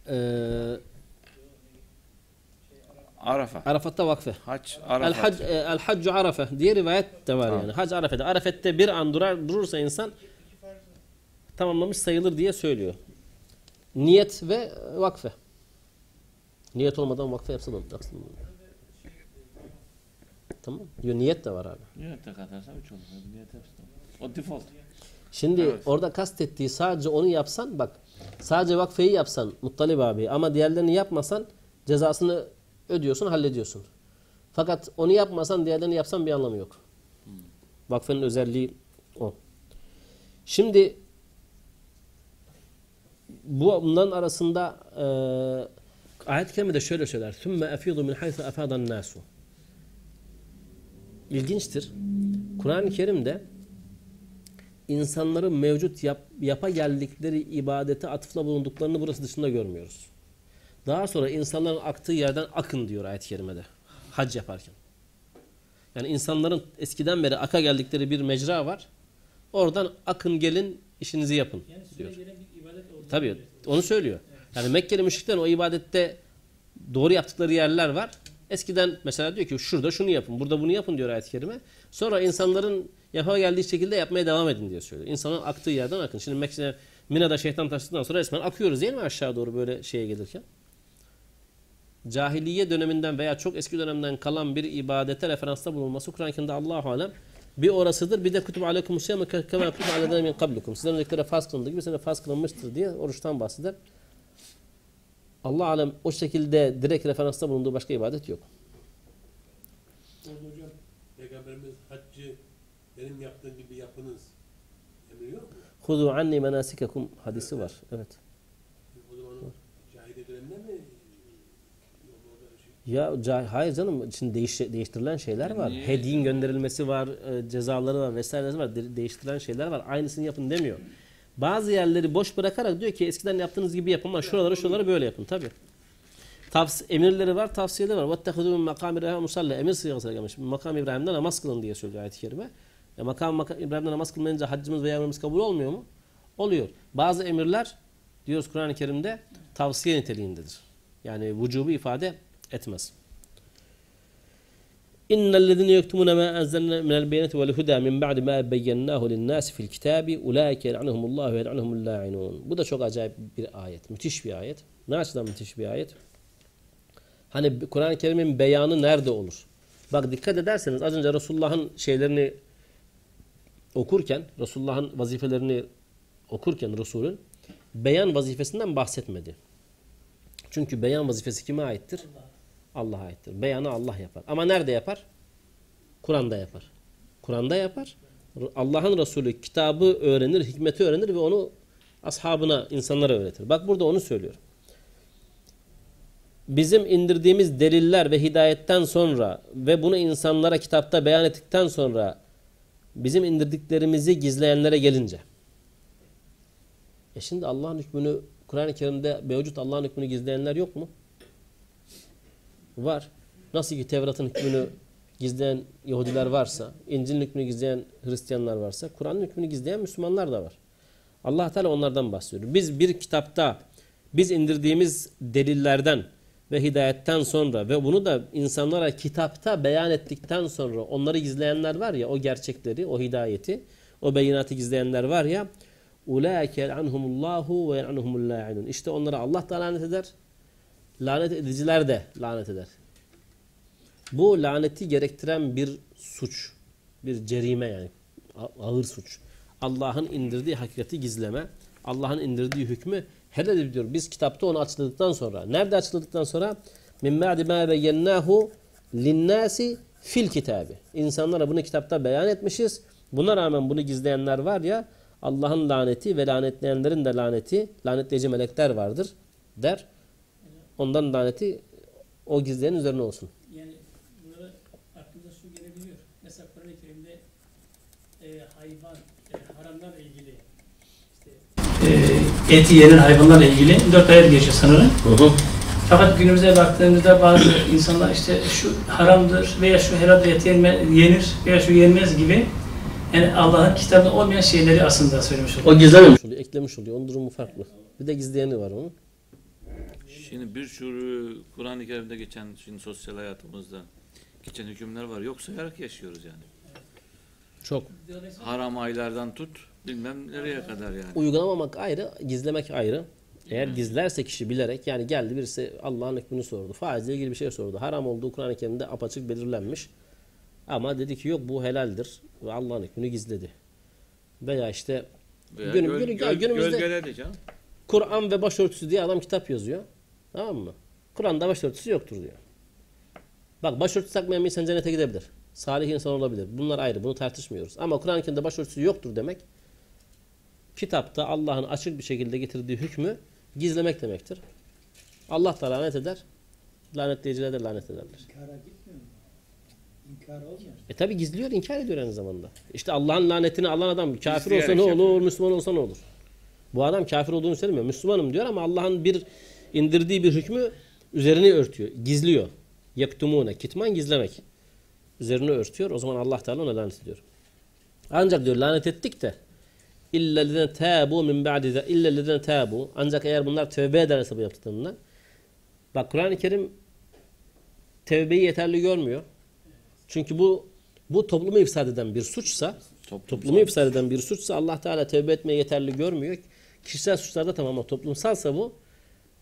Speaker 1: ee,
Speaker 2: Arafa.
Speaker 1: Arafat'ta vakfe.
Speaker 2: Haç,
Speaker 1: El,
Speaker 2: Arafa.
Speaker 1: hac, e, el haccu arafe diye rivayet de var
Speaker 2: Tamam.
Speaker 1: yani. Hac arafede. Arafette bir an durar, durursa insan tamamlamış sayılır diye söylüyor. Niyet ve vakfe. Niyet olmadan vakfe yapsa da. Tamam. Diyor niyet de var abi.
Speaker 2: Niyete katarsa 3 olur. Niyet hepsi de. O default.
Speaker 1: Şimdi
Speaker 2: Evet.
Speaker 1: orada kastettiği sadece onu yapsan bak sadece vakfeyi yapsan Muttalib abi ama diğerlerini yapmasan cezasını Ödüyorsun, hallediyorsun. Fakat onu yapmasan, diğerlerini yapsan bir anlamı yok. Hmm. Vakfenin özelliği o. Şimdi bu bunların arasında e, ayet kerimede şöyle söyler. Sümme efidu min haythu afadan nasu. İlginçtir. Kur'an-ı Kerim'de insanların mevcut yap, yapa geldikleri ibadete atıfla bulunduklarını burası dışında görmüyoruz. Daha sonra insanların aktığı yerden akın diyor ayet-i kerimede. Hac yaparken. Yani insanların eskiden beri aka geldikleri bir mecra var. Oradan akın gelin işinizi yapın
Speaker 5: yani
Speaker 1: diyor. Tabii onu söylüyor. Yani Mekkeli müşriklerin o ibadette doğru yaptıkları yerler var. Eskiden mesela diyor ki şurada şunu yapın, burada bunu yapın diyor ayet-i kerime. Sonra insanların yapa geldiği şekilde yapmaya devam edin diye söylüyor. İnsanın aktığı yerden akın. Şimdi Mekke'de Mina'da şeytan taştıktan sonra resmen akıyoruz değil mi aşağı doğru böyle şeye gelirken? Cahiliye döneminden veya çok eski dönemden kalan bir ibadete referansta bulunması Kur'an-ı Kerim'de Allahu alem bir orasıdır. Bir de kutub aleykum siyam kema kutub aleykum min kablikum. Sizden öncekilere farz kılındığı gibi size farz kılınmıştır diye oruçtan bahseder. Allah alem o şekilde direkt referansta bulunduğu başka ibadet yok.
Speaker 4: Hocam Peygamberimiz haccı benim yaptığım gibi yapınız emriyor mu?
Speaker 1: Hudu anni menasikekum hadisi var. Evet.
Speaker 4: O zaman cahiliye döneminde mi
Speaker 1: ya hayır canım şimdi değiş, değiştirilen şeyler var.
Speaker 2: Niye?
Speaker 1: Hediyin gönderilmesi var, e, cezaları var vesaire var. De, değiştirilen şeyler var. Aynısını yapın demiyor. Bazı yerleri boş bırakarak diyor ki eskiden yaptığınız gibi yapın ama şuraları şuraları böyle yapın tabi. Tavs emirleri var, tavsiyeleri var. Vettehudun makam İbrahim musalla. Emir sigasına gelmiş. Makam İbrahim'de namaz kılın diye söylüyor ayet-i kerime. E makam, makam İbrahim'de namaz kılmayınca haccımız veya ömrümüz kabul olmuyor mu? Oluyor. Bazı emirler diyoruz Kur'an-ı Kerim'de tavsiye niteliğindedir. Yani vücubu ifade etmez. İnnellezine yektumune ma enzelna minel beyyinati vel huda min ba'di ma beyyennahu lin-nasi fil kitabi ulaike yel'anuhumullahu ve yel'anuhumul la'inun. Bu da çok acayip bir ayet. Müthiş bir ayet. Ne açıdan müthiş bir ayet? Hani Kur'an-ı Kerim'in beyanı nerede olur? Bak dikkat ederseniz az önce Resulullah'ın şeylerini okurken, Resulullah'ın vazifelerini okurken Resul'ün beyan vazifesinden bahsetmedi. Çünkü beyan vazifesi kime aittir? Allah'a aittir. Beyanı Allah yapar. Ama nerede yapar? Kur'an'da yapar. Kur'an'da yapar. Allah'ın Resulü kitabı öğrenir, hikmeti öğrenir ve onu ashabına, insanlara öğretir. Bak burada onu söylüyor. Bizim indirdiğimiz deliller ve hidayetten sonra ve bunu insanlara kitapta beyan ettikten sonra bizim indirdiklerimizi gizleyenlere gelince. E şimdi Allah'ın hükmünü Kur'an-ı Kerim'de mevcut Allah'ın hükmünü gizleyenler yok mu? Var. Nasıl ki Tevrat'ın hükmünü gizleyen Yahudiler varsa, İncil'in hükmünü gizleyen Hristiyanlar varsa, Kur'an'ın hükmünü gizleyen Müslümanlar da var. Allah Teala onlardan bahsediyor. Biz bir kitapta biz indirdiğimiz delillerden ve hidayetten sonra ve bunu da insanlara kitapta beyan ettikten sonra onları gizleyenler var ya o gerçekleri, o hidayeti, o beyinatı gizleyenler var ya ulaike anhumullahu ve anhumul. İşte onlara Allah da lanet eder. Lanet ediciler de lanet eder. Bu laneti gerektiren bir suç, bir cerime yani ağır suç. Allah'ın indirdiği hakikati gizleme, Allah'ın indirdiği hükmü helal ediyor. Biz kitapta onu açıkladıktan sonra, nerede açıkladıktan sonra? Min ba'di ma beyyennahu linnâsi fil kitabı. İnsanlara bunu kitapta beyan etmişiz. Buna rağmen bunu gizleyenler var ya Allah'ın laneti ve lanetleyenlerin de laneti lanetleyici melekler vardır der. Ondan laneti o gizleyen üzerine olsun.
Speaker 6: Yani bunlara aklımıza şu gelebiliyor. Mesela Kur'an-ı Kerim'de e, hayvan, e, haramlarla ilgili işte e, eti yenen hayvanlarla ilgili dört ayet geçiyor sanırım. Fakat günümüze baktığımızda bazı insanlar işte şu haramdır veya şu helal et yenme- yenir veya şu yenmez gibi yani Allah'ın kitabında olmayan şeyleri aslında söylemiş oluyor.
Speaker 1: O gizlememiş oluyor, eklemiş oluyor. Onun durumu farklı. Bir de gizleyeni var onun.
Speaker 2: Şimdi bir sürü Kur'an-ı Kerim'de geçen şimdi sosyal hayatımızda geçen hükümler var. Yok sayarak yaşıyoruz yani.
Speaker 1: Çok.
Speaker 2: Haram aylardan tut bilmem nereye kadar yani.
Speaker 1: Uygulamamak ayrı, gizlemek ayrı. Eğer gizlerse kişi bilerek yani geldi birisi Allah'ın hükmünü sordu. Faizle ilgili bir şey sordu. Haram olduğu Kur'an-ı Kerim'de apaçık belirlenmiş. Ama dedi ki yok bu helaldir ve Allah'ın hükmünü gizledi. Veya işte
Speaker 2: Veya
Speaker 1: Günüm-
Speaker 2: göl-
Speaker 1: günü-
Speaker 2: göl-
Speaker 1: günümüzde-. Kur'an ve başörtüsü diye adam kitap yazıyor. Tamam mı? Kur'an'da başörtüsü yoktur diyor. Bak başörtüsü takmayan bir insan cennete gidebilir. Salih insan olabilir. Bunlar ayrı. Bunu tartışmıyoruz. Ama Kur'an-ı Kerim'de başörtüsü yoktur demek kitapta Allah'ın açık bir şekilde getirdiği hükmü gizlemek demektir. Allah da lanet eder. Lanetleyiciler de lanet ederler.
Speaker 7: İnkara gitmiyor mu? İnkar olmuyor.
Speaker 1: E tabi gizliyor, inkar ediyor aynı zamanda. İşte Allah'ın lanetini alan adam kafir olsa ne olur,
Speaker 2: yapıyor.
Speaker 1: Müslüman olsa ne olur? Bu adam kafir olduğunu söylemiyor. Müslümanım diyor ama Allah'ın bir indirdiği bir hükmü üzerine örtüyor, gizliyor. Yektumune, kitman gizlemek. Üzerine örtüyor. O zaman Allah Teala ona lanet ediyor. Ancak diyor lanet ettik de illellezine tabu min ba'di illellezine tabu ancak eğer bunlar tövbe ederse bu yaptıklarından bak Kur'an-ı Kerim tevbeyi yeterli görmüyor. Çünkü bu bu toplumu ifsad eden bir suçsa
Speaker 2: Toplum
Speaker 1: toplumu ifsad eden bir suçsa Allah Teala tövbe etmeye yeterli görmüyor. Kişisel suçlarda tamam ama toplumsalsa bu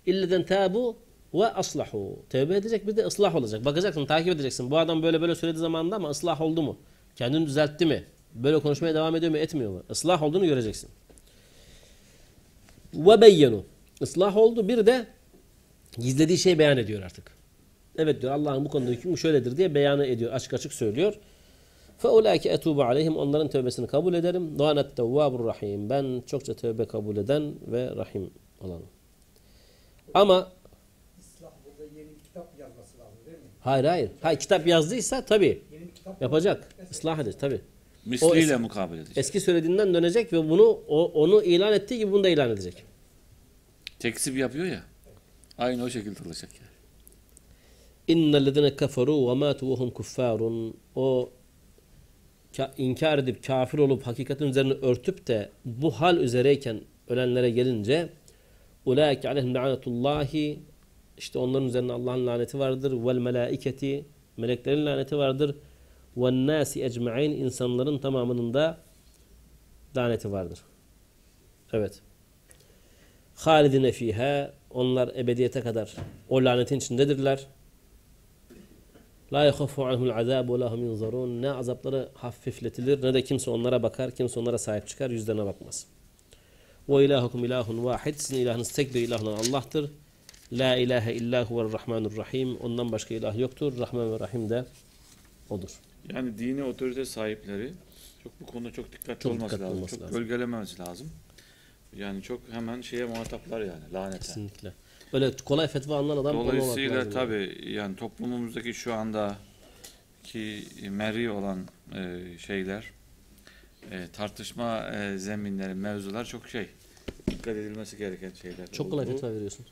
Speaker 1: illeden tabu ve aslahu. Tövbe edecek bir de ıslah olacak. Bakacaksın, takip edeceksin. Bu adam böyle böyle söylediği zamanında ama ıslah oldu mu? Kendini düzeltti mi? Böyle konuşmaya devam ediyor mu, etmiyor mu? Islah olduğunu göreceksin. Ve beyyenu. Islah oldu. Bir de gizlediği şey beyan ediyor artık. Evet diyor Allah'ın bu konuda hükmü şöyledir diye beyanı ediyor. Açık açık söylüyor. فَاُولَٰئِكَ اَتُوبُ عَلَيْهِمْ Onların tövbesini kabul ederim. وَاَنَ التَّوَّابُ rahim. Ben çokça tövbe kabul eden ve rahim olanım. Ama
Speaker 7: İslah burada yeni bir kitap yazması lazım değil mi?
Speaker 1: hayır hayır. Hayır kitap yazdıysa tabii
Speaker 7: Yeni bir kitap
Speaker 1: yapacak. Islah edecek tabii.
Speaker 2: Misliyle mukabele edecek.
Speaker 1: Eski söylediğinden dönecek ve bunu o, onu ilan ettiği gibi bunu da ilan edecek.
Speaker 2: Tekzip yapıyor ya. Aynı o şekilde olacak yani.
Speaker 1: İnnellezine keferu ve matu ve hum kuffarun. O ka- inkar edip kafir olup hakikatin üzerine örtüp de bu hal üzereyken ölenlere gelince ulaike aleyhim lanetullahi işte onların üzerine Allah'ın laneti vardır vel melaiketi meleklerin laneti vardır ve nasi ecmaîn insanların tamamının da laneti vardır. Evet. Halidine fiha onlar ebediyete kadar o lanetin içindedirler. La yekhafu anhumul azab ve lahum yunzarun. Ne azapları hafifletilir ne de kimse onlara bakar, kimse onlara sahip çıkar, yüzlerine bakmaz. Ve ilahukum ilahun vahid. Sizin ilahınız tek bir ilah olan Allah'tır. La ilahe illa huvel rahmanur rahim. Ondan başka ilah yoktur. Rahman ve Rahim de odur.
Speaker 2: Yani dini otorite sahipleri çok bu konuda çok dikkatli
Speaker 1: Çok
Speaker 2: olması
Speaker 1: dikkatli
Speaker 2: lazım.
Speaker 1: olması
Speaker 2: çok
Speaker 1: lazım.
Speaker 2: gölgelememesi lazım. Yani çok hemen şeye muhataplar yani lanete.
Speaker 1: Kesinlikle. Öyle kolay fetva alınan adam
Speaker 2: Dolayısıyla tabi yani toplumumuzdaki şu anda ki meri olan e, şeyler e, tartışma e, zeminleri, mevzular çok şey dikkat edilmesi gereken şeyler.
Speaker 1: Çok kolay fetva veriyorsun.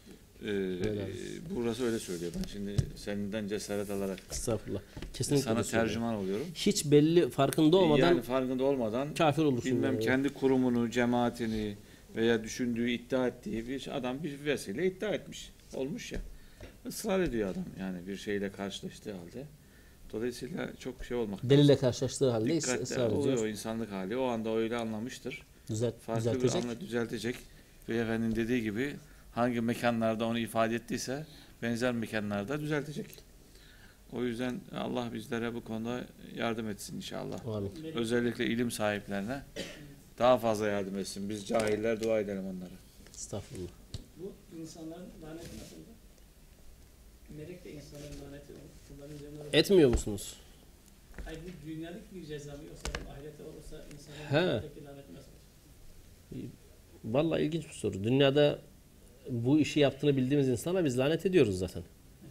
Speaker 2: e,
Speaker 1: abi.
Speaker 2: burası öyle söylüyor. Ben şimdi senden cesaret alarak
Speaker 1: Estağfurullah. Kesinlikle
Speaker 2: sana
Speaker 1: öyle
Speaker 2: tercüman oluyorum.
Speaker 1: Hiç belli farkında olmadan
Speaker 2: yani farkında olmadan
Speaker 1: kafir olursun.
Speaker 2: bilmem
Speaker 1: yani.
Speaker 2: kendi kurumunu, cemaatini veya düşündüğü, iddia ettiği bir adam bir vesile iddia etmiş. Olmuş ya. Israr ediyor adam yani bir şeyle karşılaştığı halde. Dolayısıyla çok şey olmak
Speaker 1: Delille karşılaştığı halde
Speaker 2: Dikkatli
Speaker 1: ısrar
Speaker 2: oluyor
Speaker 1: ediyor.
Speaker 2: insanlık hali. O anda öyle anlamıştır.
Speaker 1: Düzelt,
Speaker 2: Farklı bir
Speaker 1: düzeltecek.
Speaker 2: anla düzeltecek. Ve efendinin dediği gibi hangi mekanlarda onu ifade ettiyse benzer mekanlarda düzeltecek. O yüzden Allah bizlere bu konuda yardım etsin inşallah.
Speaker 1: Amin.
Speaker 2: Özellikle ilim sahiplerine daha fazla yardım etsin. Biz cahiller dua edelim onlara.
Speaker 1: Estağfurullah.
Speaker 6: Bu insanların laneti nasıldı? melek de insanların laneti üzerine
Speaker 1: Etmiyor musunuz?
Speaker 6: Hayır bu dünyalık bir ceza mı yoksa ahirette olursa insanların
Speaker 1: He.
Speaker 6: lanetteki lanet nasıl?
Speaker 1: Vallahi ilginç bir soru. Dünyada bu işi yaptığını bildiğimiz insana biz lanet ediyoruz zaten.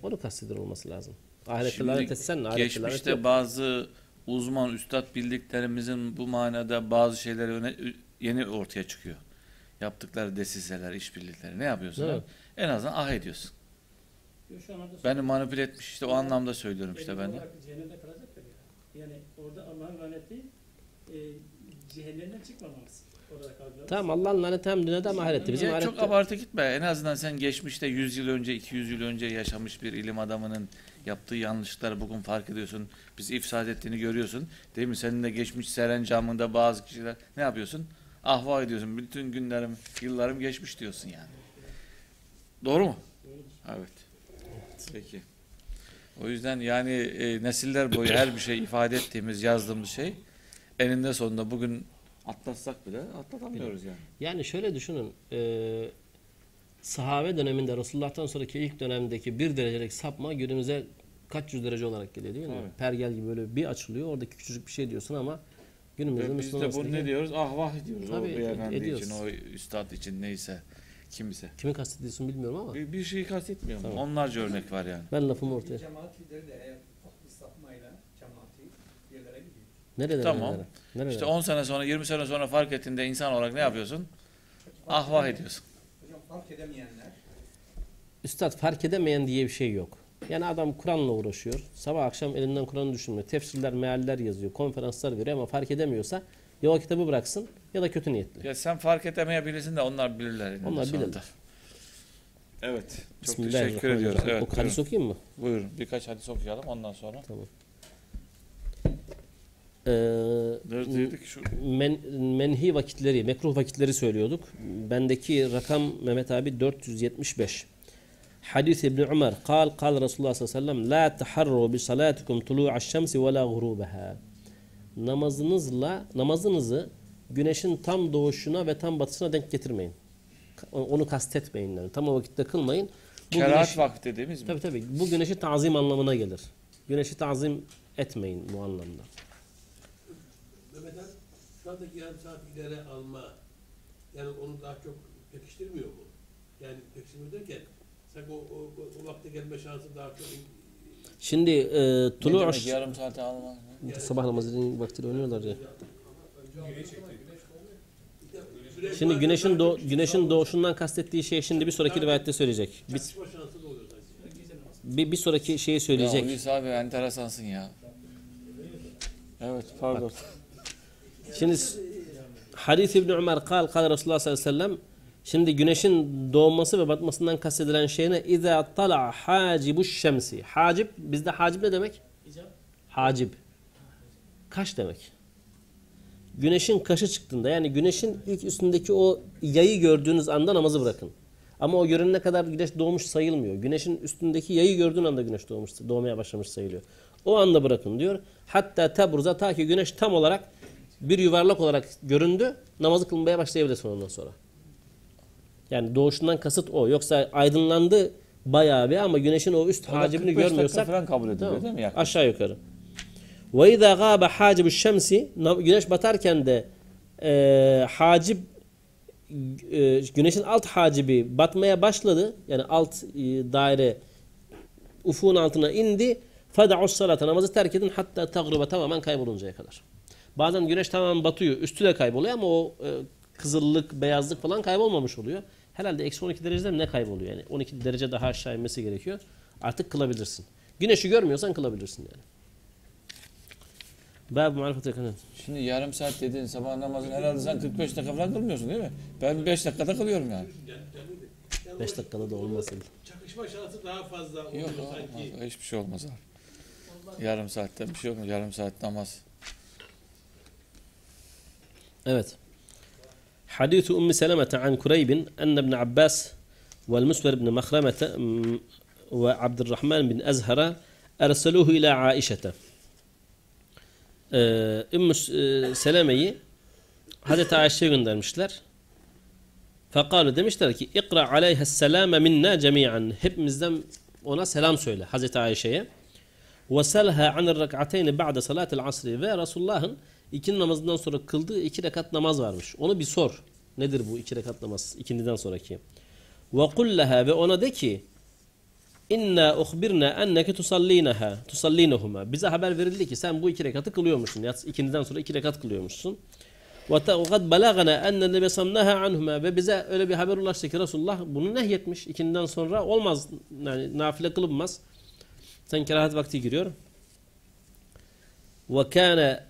Speaker 1: Onu kastediyor olması lazım. Ahirette
Speaker 2: Şimdi
Speaker 1: lanet etsen ahirette lanet
Speaker 2: Geçmişte
Speaker 1: yok.
Speaker 2: bazı uzman, üstad bildiklerimizin bu manada bazı şeyleri öne, yeni ortaya çıkıyor. Yaptıkları desiseler, işbirlikleri. Ne yapıyorsun?
Speaker 1: Evet.
Speaker 2: En azından ah ediyorsun. Beni manipüle etmiş işte o anlamda söylüyorum işte ben de.
Speaker 6: Cehennemde kalacaklar ya. Yani orada Allah'ın laneti e, cehennemden kalacağız.
Speaker 1: Tamam Allah'ın laneti hem dünyada hem ahirette. Bizim
Speaker 2: Ya çok
Speaker 1: ahirette...
Speaker 2: abartı gitme. En azından sen geçmişte 100 yıl önce, 200 yıl önce yaşamış bir ilim adamının yaptığı yanlışları bugün fark ediyorsun. Bizi ifsad ettiğini görüyorsun. Değil mi? Senin de geçmiş serencamında bazı kişiler ne yapıyorsun? Ahva ediyorsun. Bütün günlerim, yıllarım geçmiş diyorsun yani. Doğru mu? Evet. Peki. O yüzden yani e, nesiller boyu her bir şey ifade ettiğimiz, yazdığımız şey eninde sonunda bugün atlatsak bile atlatamıyoruz yani.
Speaker 1: Yani şöyle düşünün. E, sahabe döneminde Resulullah'tan sonraki ilk dönemdeki bir derecelik sapma günümüze kaç yüz derece olarak geliyor değil mi?
Speaker 2: Evet.
Speaker 1: Pergel gibi böyle bir açılıyor. Oradaki küçücük bir şey diyorsun ama günümüzde
Speaker 2: Ve biz
Speaker 1: Müslüman
Speaker 2: de bunu ne diyoruz? Ahvah diyoruz.
Speaker 1: Tabii,
Speaker 2: o beyefendi
Speaker 1: ediyoruz.
Speaker 2: için, o üstad için neyse, kimse.
Speaker 1: Kimi kastediyorsun bilmiyorum ama
Speaker 2: Bir, bir şeyi kastetmiyorum.
Speaker 1: Tamam.
Speaker 2: Onlarca örnek var yani.
Speaker 1: ben lafımı ortaya.
Speaker 7: Cemaat lideri de eğer bir sapmayla cemaati yerlere gidiyor.
Speaker 1: Nerelere?
Speaker 2: Tamam.
Speaker 1: nerelere? Nerelere?
Speaker 2: İşte 10 sene sonra, 20 sene sonra fark ettiğinde insan olarak ne yapıyorsun? Ahvah ediyorsun.
Speaker 7: Hocam fark edemeyenler
Speaker 1: Üstad fark edemeyen diye bir şey yok. Yani adam Kur'an'la uğraşıyor. Sabah akşam elinden Kur'an'ı düşünmüyor. Tefsirler, mealler yazıyor. Konferanslar veriyor ama fark edemiyorsa ya o kitabı bıraksın ya da kötü niyetli.
Speaker 2: Ya sen fark edemeyebilirsin de onlar bilirler. Yani
Speaker 1: onlar bilirler.
Speaker 2: Evet. Çok teşekkür ediyoruz. Evet,
Speaker 1: o hadis okuyayım mı?
Speaker 2: Buyurun. Birkaç hadis okuyalım ondan sonra. Tamam.
Speaker 1: Ee,
Speaker 2: Neredeydik? Şu...
Speaker 1: Men, menhi vakitleri, mekruh vakitleri söylüyorduk. Bendeki rakam Mehmet abi 475. Hadis İbn Ömer, "Kal kal Resulullah sallallahu aleyhi ve sellem: La taharru bi salatikum tulu'aş şemsi ve la gurubaha." Namazınızla namazınızı güneşin tam doğuşuna ve tam batışına denk getirmeyin. Onu kastetmeyin yani. Tam o vakitte kılmayın. Bu
Speaker 2: Kerahat
Speaker 1: güneş-
Speaker 2: vakti dediğimiz mi?
Speaker 1: Tabii tabii. Bu güneşi tazim anlamına gelir. Güneşi tazim etmeyin bu anlamda.
Speaker 4: Mehmet Han, şu andaki yarım saat ileri alma, yani onu daha çok pekiştirmiyor mu? Yani pekiştirmiyor derken, sanki o, o, o, o vakte gelme şansı daha çok...
Speaker 1: Şimdi e,
Speaker 2: Ne
Speaker 1: tulu
Speaker 2: demek yarım saate alma?
Speaker 1: Sabah namazının vaktiyle oynuyorlar ya. Şimdi güneşin doğ güneşin doğuşundan kastettiği şey şimdi bir sonraki rivayette söyleyecek. Bir, bir, bir sonraki şeyi
Speaker 2: Ya
Speaker 1: söyleyecek.
Speaker 2: Hulusi abi enteresansın ya. Evet pardon.
Speaker 1: Şimdi s- hadis İbn Ömer kal kal Resulullah sallallahu aleyhi ve sellem Şimdi güneşin doğması ve batmasından kastedilen şey ne? İza tala hacibuş şemsi. Hacib bizde hacib ne demek? Hacib. Kaş demek. Güneşin kaşı çıktığında yani güneşin ilk üstündeki o yayı gördüğünüz anda namazı bırakın. Ama o görünene kadar güneş doğmuş sayılmıyor. Güneşin üstündeki yayı gördüğün anda güneş doğmuş, doğmaya başlamış sayılıyor. O anda bırakın diyor. Hatta tebruza ta ki güneş tam olarak bir yuvarlak olarak göründü. Namazı kılmaya başlayabilirsin ondan sonra. Yani doğuşundan kasıt o. Yoksa aydınlandı bayağı bir ama güneşin o üst
Speaker 2: O da
Speaker 1: hacibini
Speaker 2: 45 dakika
Speaker 1: görmüyorsak
Speaker 2: falan kabul ediliyor
Speaker 1: Tamam.
Speaker 2: değil mi? yaklaşık?
Speaker 1: Aşağı yukarı. Ve izâ gâbe hâcibu şemsi güneş batarken de e, hacib e, güneşin alt hacibi batmaya başladı. Yani alt e, daire ufuğun altına indi. Feda'us salata namazı terk edin hatta tagruba tamamen kayboluncaya kadar. Bazen güneş tamamen batıyor. Üstü de kayboluyor ama o e, kızıllık, beyazlık falan kaybolmamış oluyor. Herhalde eksi 12 derecede ne kayboluyor yani. 12 derece daha aşağı inmesi gerekiyor. Artık kılabilirsin. Güneşi görmüyorsan kılabilirsin yani. Bab marifet yakın.
Speaker 2: Şimdi yarım saat dediğin sabah namazını herhalde sen 45 dakika falan kılmıyorsun değil mi? Ben 5 dakikada kılıyorum yani.
Speaker 4: Yani, yani,
Speaker 1: 5 dakikada da olmasın.
Speaker 4: çakışma şansı daha fazla oluyor
Speaker 2: Yok
Speaker 4: sanki.
Speaker 2: olmaz. Hiçbir şey olmaz abi. Yarım saatte bir şey olmaz. Yarım saat namaz.
Speaker 1: Evet. حديث أم سلمة عن كريب أن ابن عباس والمسور بن مخرمة م- وعبد الرحمن بن أزهر أرسلوه إلى عائشة ee, Ümmü e, Seleme'yi Hazreti Ayşe'ye göndermişler. Fekalu demişler ki ikra aleyhes selame minna cemiyen. Hepimizden ona selam söyle Hazreti Ayşe'ye. Ve selha anir rak'ateyni ba'de salatil asri. Ve Resulullah'ın iki namazından sonra kıldığı iki rekat namaz varmış. Onu bir sor. Nedir bu iki rekat namaz ikindiden sonraki? Ve kulleha ve ona de ki İnna uhbirna enneke tusallinaha tusallinahuma. Bize haber verildi ki sen bu iki rekatı kılıyormuşsun. Yats ikindiden sonra iki rekat kılıyormuşsun. Ve kad balagana enne nebi samnaha anhuma ve bize öyle bir haber ulaştı ki Resulullah bunu nehyetmiş. İkindiden sonra olmaz. Yani nafile kılınmaz. Sen kerahat vakti giriyor. Ve kana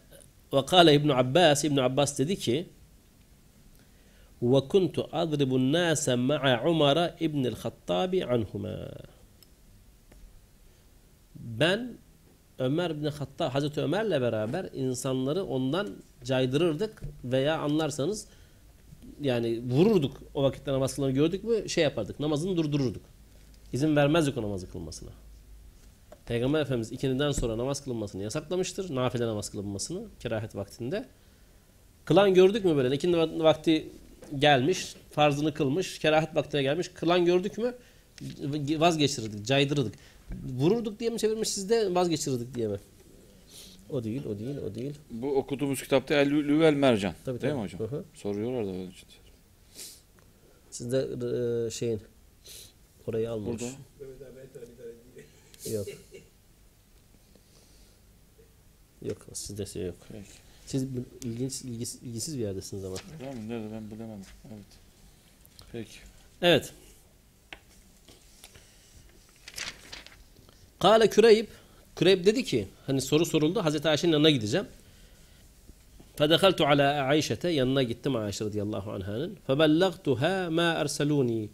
Speaker 1: ve kâle İbn Abbas İbn Abbas dedi ki kuntu adribu nâse ma'a Umar ibn el-Hattabi anhuma. Ben Ömer bin Hattab, Hazreti Ömer'le beraber insanları ondan caydırırdık veya anlarsanız yani vururduk o vakitte namaz kılanı gördük mü şey yapardık namazını durdururduk. İzin vermezdik o namazı kılmasına. Peygamber Efendimiz ikindiden sonra namaz kılınmasını yasaklamıştır. Nafile namaz kılınmasını kerahet vaktinde. Kılan gördük mü böyle? İkindi vakti gelmiş, farzını kılmış, kerahet vaktine gelmiş. Kılan gördük mü vazgeçirirdik, caydırırdık. Vururduk diye mi çevirmiş sizde vazgeçirirdik diye mi? O değil, o değil, o değil.
Speaker 2: Bu okuduğumuz kitapta El Lüvel Mercan.
Speaker 1: Tabii,
Speaker 2: Değil
Speaker 1: tabii.
Speaker 2: mi hocam?
Speaker 1: Hı hı.
Speaker 2: Soruyorlar da onun için.
Speaker 1: Sizde e, şeyin orayı almamış.
Speaker 2: Burada.
Speaker 1: Yok. Yok sizde şey yok.
Speaker 2: Peki.
Speaker 1: Siz ilginç, ilgisiz, ilgisiz bir yerdesiniz ama.
Speaker 2: Tamam? Nerede ben bulamadım. Evet. Peki.
Speaker 1: Evet. Kale Küreyb Küreyb dedi ki hani soru soruldu Hazreti Ayşe'nin yanına gideceğim. Fedekaltu ala Ayşe'te yanına gittim Ayşe radıyallahu anh'ın. Febellagtuha ma erseluni.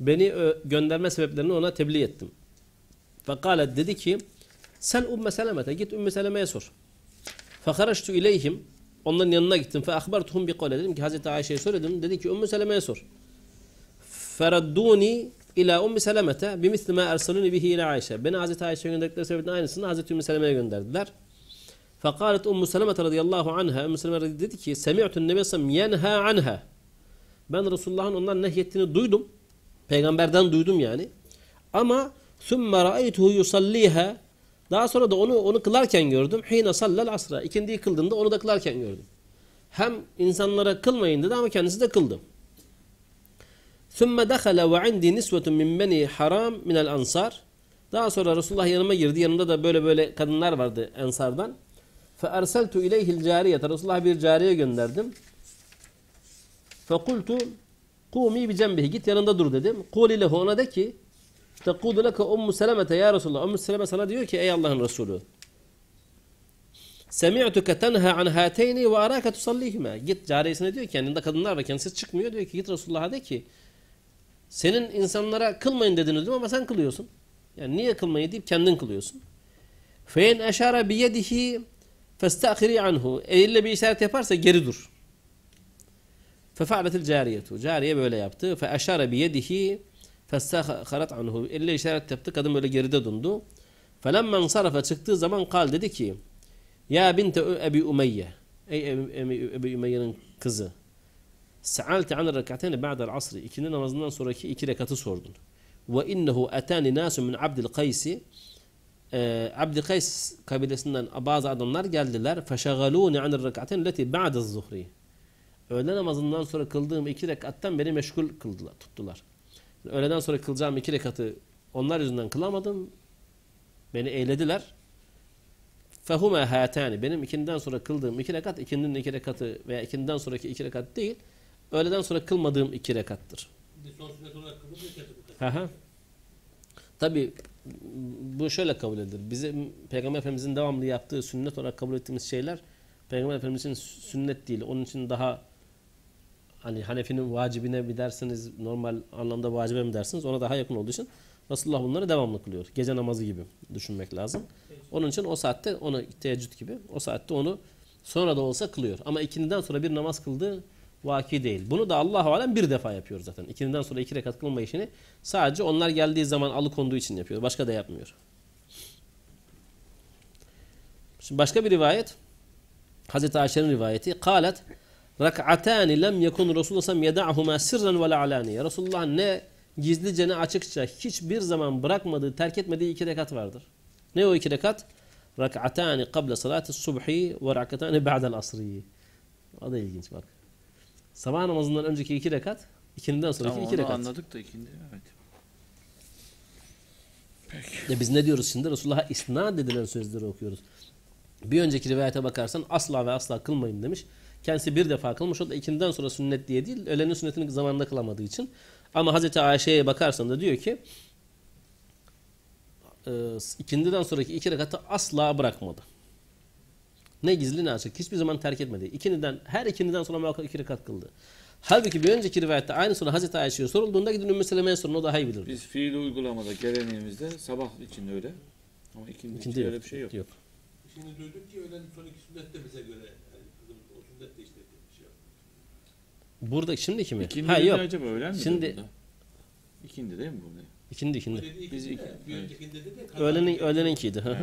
Speaker 1: Beni gönderme sebeplerini ona tebliğ ettim. Fekalet dedi ki sen Ümmü Seleme'te git Ümmü Seleme'ye sor. Fekaraçtu ileyhim onların yanına gittim. Fe ahbartuhum bi kavle dedim ki Hazreti Ayşe'ye söyledim. Dedi ki Ümmü Seleme'ye sor. Feradduni ila Ummi Seleme'te bimisli ma ersaluni bihi ila Ayşe. Beni Hazreti Ayşe'ye gönderdikleri sebebin aynısını Hazreti Ümmü Seleme'ye gönderdiler. Fekalet Ummu Seleme radıyallahu anha Ümmü Seleme dedi ki semi'tun nebiye sallam yenha anha. Ben Resulullah'ın ondan nehyettiğini duydum. Peygamberden duydum yani. Ama sümme ra'eytuhu yusalliha daha sonra da onu onu kılarken gördüm. Hine sallel asra. İkindiyi kıldığında onu da kılarken gördüm. Hem insanlara kılmayın dedi ama kendisi de kıldı. ثُمَّ دَخَلَ وَعِنْدِي نِسْوَةٌ مِنْ بَنِي حَرَامٍ مِنَ الْأَنْصَارِ Daha sonra Resulullah yanıma girdi. Yanımda da böyle böyle kadınlar vardı Ensardan. فَاَرْسَلْتُ اِلَيْهِ الْجَارِيَةَ Resulullah bir cariye gönderdim. فَقُلْتُ Kumi bi cembihi git yanında dur dedim. Kuli lehu ona de ki Tekudu leke ummu selemete ya Resulullah. Ummu seleme sana diyor ki ey Allah'ın Resulü. Semi'tuke tenha an hateyni ve araka tusallihime. Git cariyesine diyor ki yanında kadınlar var kendisi çıkmıyor diyor ki git Resulullah'a de ki senin insanlara kılmayın diyor ama sen kılıyorsun. Yani niye kılmayı deyip kendin kılıyorsun. Fein eşara bi yedihi festahiri anhu. Eliyle bir işaret yaparsa geri dur. Fefa'letil cariyetu. Cariye böyle yaptı. Fe eşare bi yedihi festahharat anhu. Elle işaret yaptı. Kadın böyle geride dundu. Felemmen sarafa çıktığı zaman kal dedi ki Ya binte Ebi Umeyye. Ey Ebi Umeyye'nin kızı. Sa'alti an rekateni ba'del asri. İkindi namazından sonraki iki rekatı sordun. Ve innehu etani nasu min Abdil Kaysi. Ee, Abdil Kays kabilesinden bazı adamlar geldiler. Feşagaluni an rekateni leti ba'del zuhri. Öğle namazından sonra kıldığım iki rekattan beni meşgul kıldılar, tuttular. Öğleden sonra kılacağım iki rekatı onlar yüzünden kılamadım. Beni eylediler. Fehuma hatani. Benim ikinden sonra kıldığım iki rekat, ikindinin iki rekatı veya ikinden sonraki iki rekat değil, öğleden sonra kılmadığım iki rekattır.
Speaker 4: Son sünnet olarak
Speaker 1: hı. Tabi bu şöyle kabul edilir. Bizim Peygamber Efendimizin devamlı yaptığı sünnet olarak kabul ettiğimiz şeyler Peygamber Efendimizin sünnet değil. Onun için daha hani Hanefi'nin vacibine mi dersiniz, normal anlamda vacibe mi dersiniz ona daha yakın olduğu için Resulullah bunları devamlı kılıyor. Gece namazı gibi düşünmek lazım. Onun için o saatte onu teheccüd gibi o saatte onu sonra da olsa kılıyor. Ama ikindiden sonra bir namaz kıldığı vaki değil. Bunu da Allah alem bir defa yapıyor zaten. İkindiden sonra iki rekat kılma işini sadece onlar geldiği zaman alıkonduğu için yapıyor. Başka da yapmıyor. Şimdi başka bir rivayet Hazreti Ayşe'nin rivayeti. Kalet rak'atani lem yekun Resulullah sallallahu yeda'huma sirran ve alaniye. Resulullah ne gizlicene açıkça hiçbir zaman bırakmadığı, terk etmediği iki rekat vardır. Ne o iki rekat? Rak'atani qabla salati subhi ve rak'atani ba'del asri. O da ilginç bak. Sabah namazından önceki iki rekat, ikinden sonraki
Speaker 2: Tamam,
Speaker 1: iki
Speaker 2: onu
Speaker 1: rekat.
Speaker 2: anladık da ikindi. Evet.
Speaker 1: Ya biz ne diyoruz şimdi? Resulullah'a isnat edilen sözleri okuyoruz. Bir önceki rivayete bakarsan asla ve asla kılmayın demiş. Kendisi bir defa kılmış. O da ikinden sonra sünnet diye değil. Ölenin sünnetini zamanında kılamadığı için. Ama Hazreti Ayşe'ye bakarsan da diyor ki e, ikindiden sonraki iki rekatı asla bırakmadı. Ne gizli ne açık. Hiçbir zaman terk etmedi. İkindiden, her ikindiden sonra muhakkak iki rekat kıldı. Halbuki bir önceki rivayette aynı soru Hazreti Ayşe'ye sorulduğunda gidin Ümmü Seleme'ye sorun o daha iyi bilir.
Speaker 2: Biz fiil uygulamada geleneğimizde sabah için öyle. Ama ikindi için
Speaker 1: İkindi
Speaker 2: öyle
Speaker 1: yok.
Speaker 2: bir şey yok.
Speaker 1: yok.
Speaker 4: Şimdi duyduk ki öğlen son iki sünnet de bize göre. Yani kızım o sünnet de işte bir şey yok.
Speaker 1: Burada şimdiki mi?
Speaker 2: İkindi
Speaker 1: ha yok.
Speaker 2: acaba öğlen mi?
Speaker 1: Şimdi-
Speaker 2: burada? İkindi değil mi burada?
Speaker 1: İkindi ikindi.
Speaker 2: Biz
Speaker 4: ikindi
Speaker 1: Öğlenin, öğleninkiydi.
Speaker 2: Evet.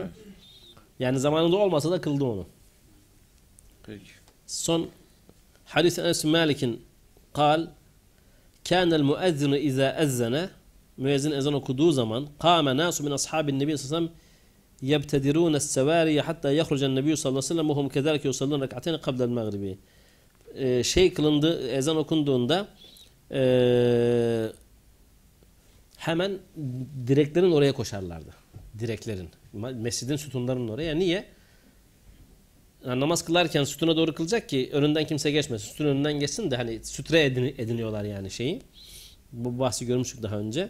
Speaker 1: Yani zamanında olmasa da kıldı onu.
Speaker 2: Peki.
Speaker 1: Son hadis Enes Malik'in kal kânel müezzinu izâ ezzene müezzin ezan okuduğu zaman kâme nâsu min ashabin nebi sallallahu aleyhi ve sellem yebtedirûne sevâriye hatta yehrucen nebiyyü sallallahu aleyhi ve sellem uhum kederke yusallın rekateyni kablel mağribi ee, şey kılındı ezan okunduğunda e, hemen direklerin oraya koşarlardı. Direklerin. Mescidin sütunlarının oraya. Niye? Yani namaz kılarken sütuna doğru kılacak ki önünden kimse geçmesin. Sütun önünden geçsin de hani sütre edini- ediniyorlar yani şeyi. Bu bahsi görmüştük daha önce.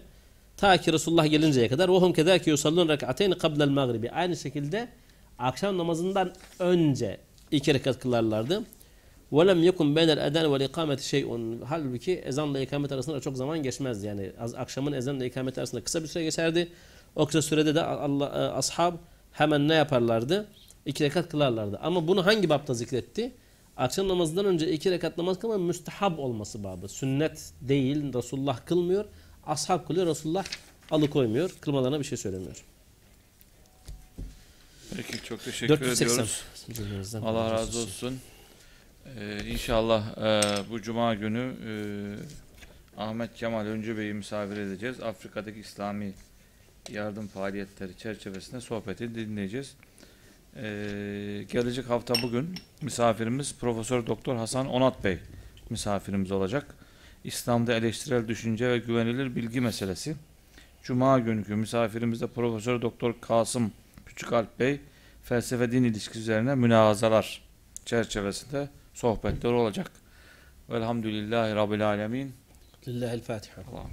Speaker 1: Ta ki Resulullah gelinceye kadar وَهُمْ كَذَاكِ يُصَلُّونَ رَكْعَتَيْنِ قَبْلَ الْمَغْرِبِ Aynı şekilde akşam namazından önce iki rekat kılarlardı. وَلَمْ يَكُنْ بَيْنَ الْاَذَانِ وَالْاِقَامَةِ شَيْءٌ Halbuki ezanla ikamet arasında çok zaman geçmezdi. Yani az, akşamın ezanla ikamet arasında kısa bir süre geçerdi. O kısa sürede de Allah, e, ashab hemen ne yaparlardı? İki rekat kılarlardı. Ama bunu hangi bapta zikretti? Akşam namazından önce iki rekat namaz kılma müstehab olması babı. Sünnet değil. Resulullah kılmıyor. Ashab kılıyor. Resulullah alıkoymuyor. Kılmalarına bir şey söylemiyor.
Speaker 2: Peki çok teşekkür
Speaker 1: 480.
Speaker 2: ediyoruz. Allah razı olsun. Ee, inşallah e, bu cuma günü e, Ahmet Kemal Öncü Bey'i misafir edeceğiz. Afrika'daki İslami yardım faaliyetleri çerçevesinde sohbeti dinleyeceğiz. Ee, gelecek hafta bugün misafirimiz Profesör Doktor Hasan Onat Bey misafirimiz olacak. İslam'da eleştirel düşünce ve güvenilir bilgi meselesi. Cuma günkü misafirimizde Profesör Doktor Kasım Küçükalp Bey felsefe din ilişkisi üzerine münazalar çerçevesinde sohbetler olacak. Velhamdülillahi Rabbil Alemin.
Speaker 1: Lillahi'l Fatiha.
Speaker 2: Allah'ım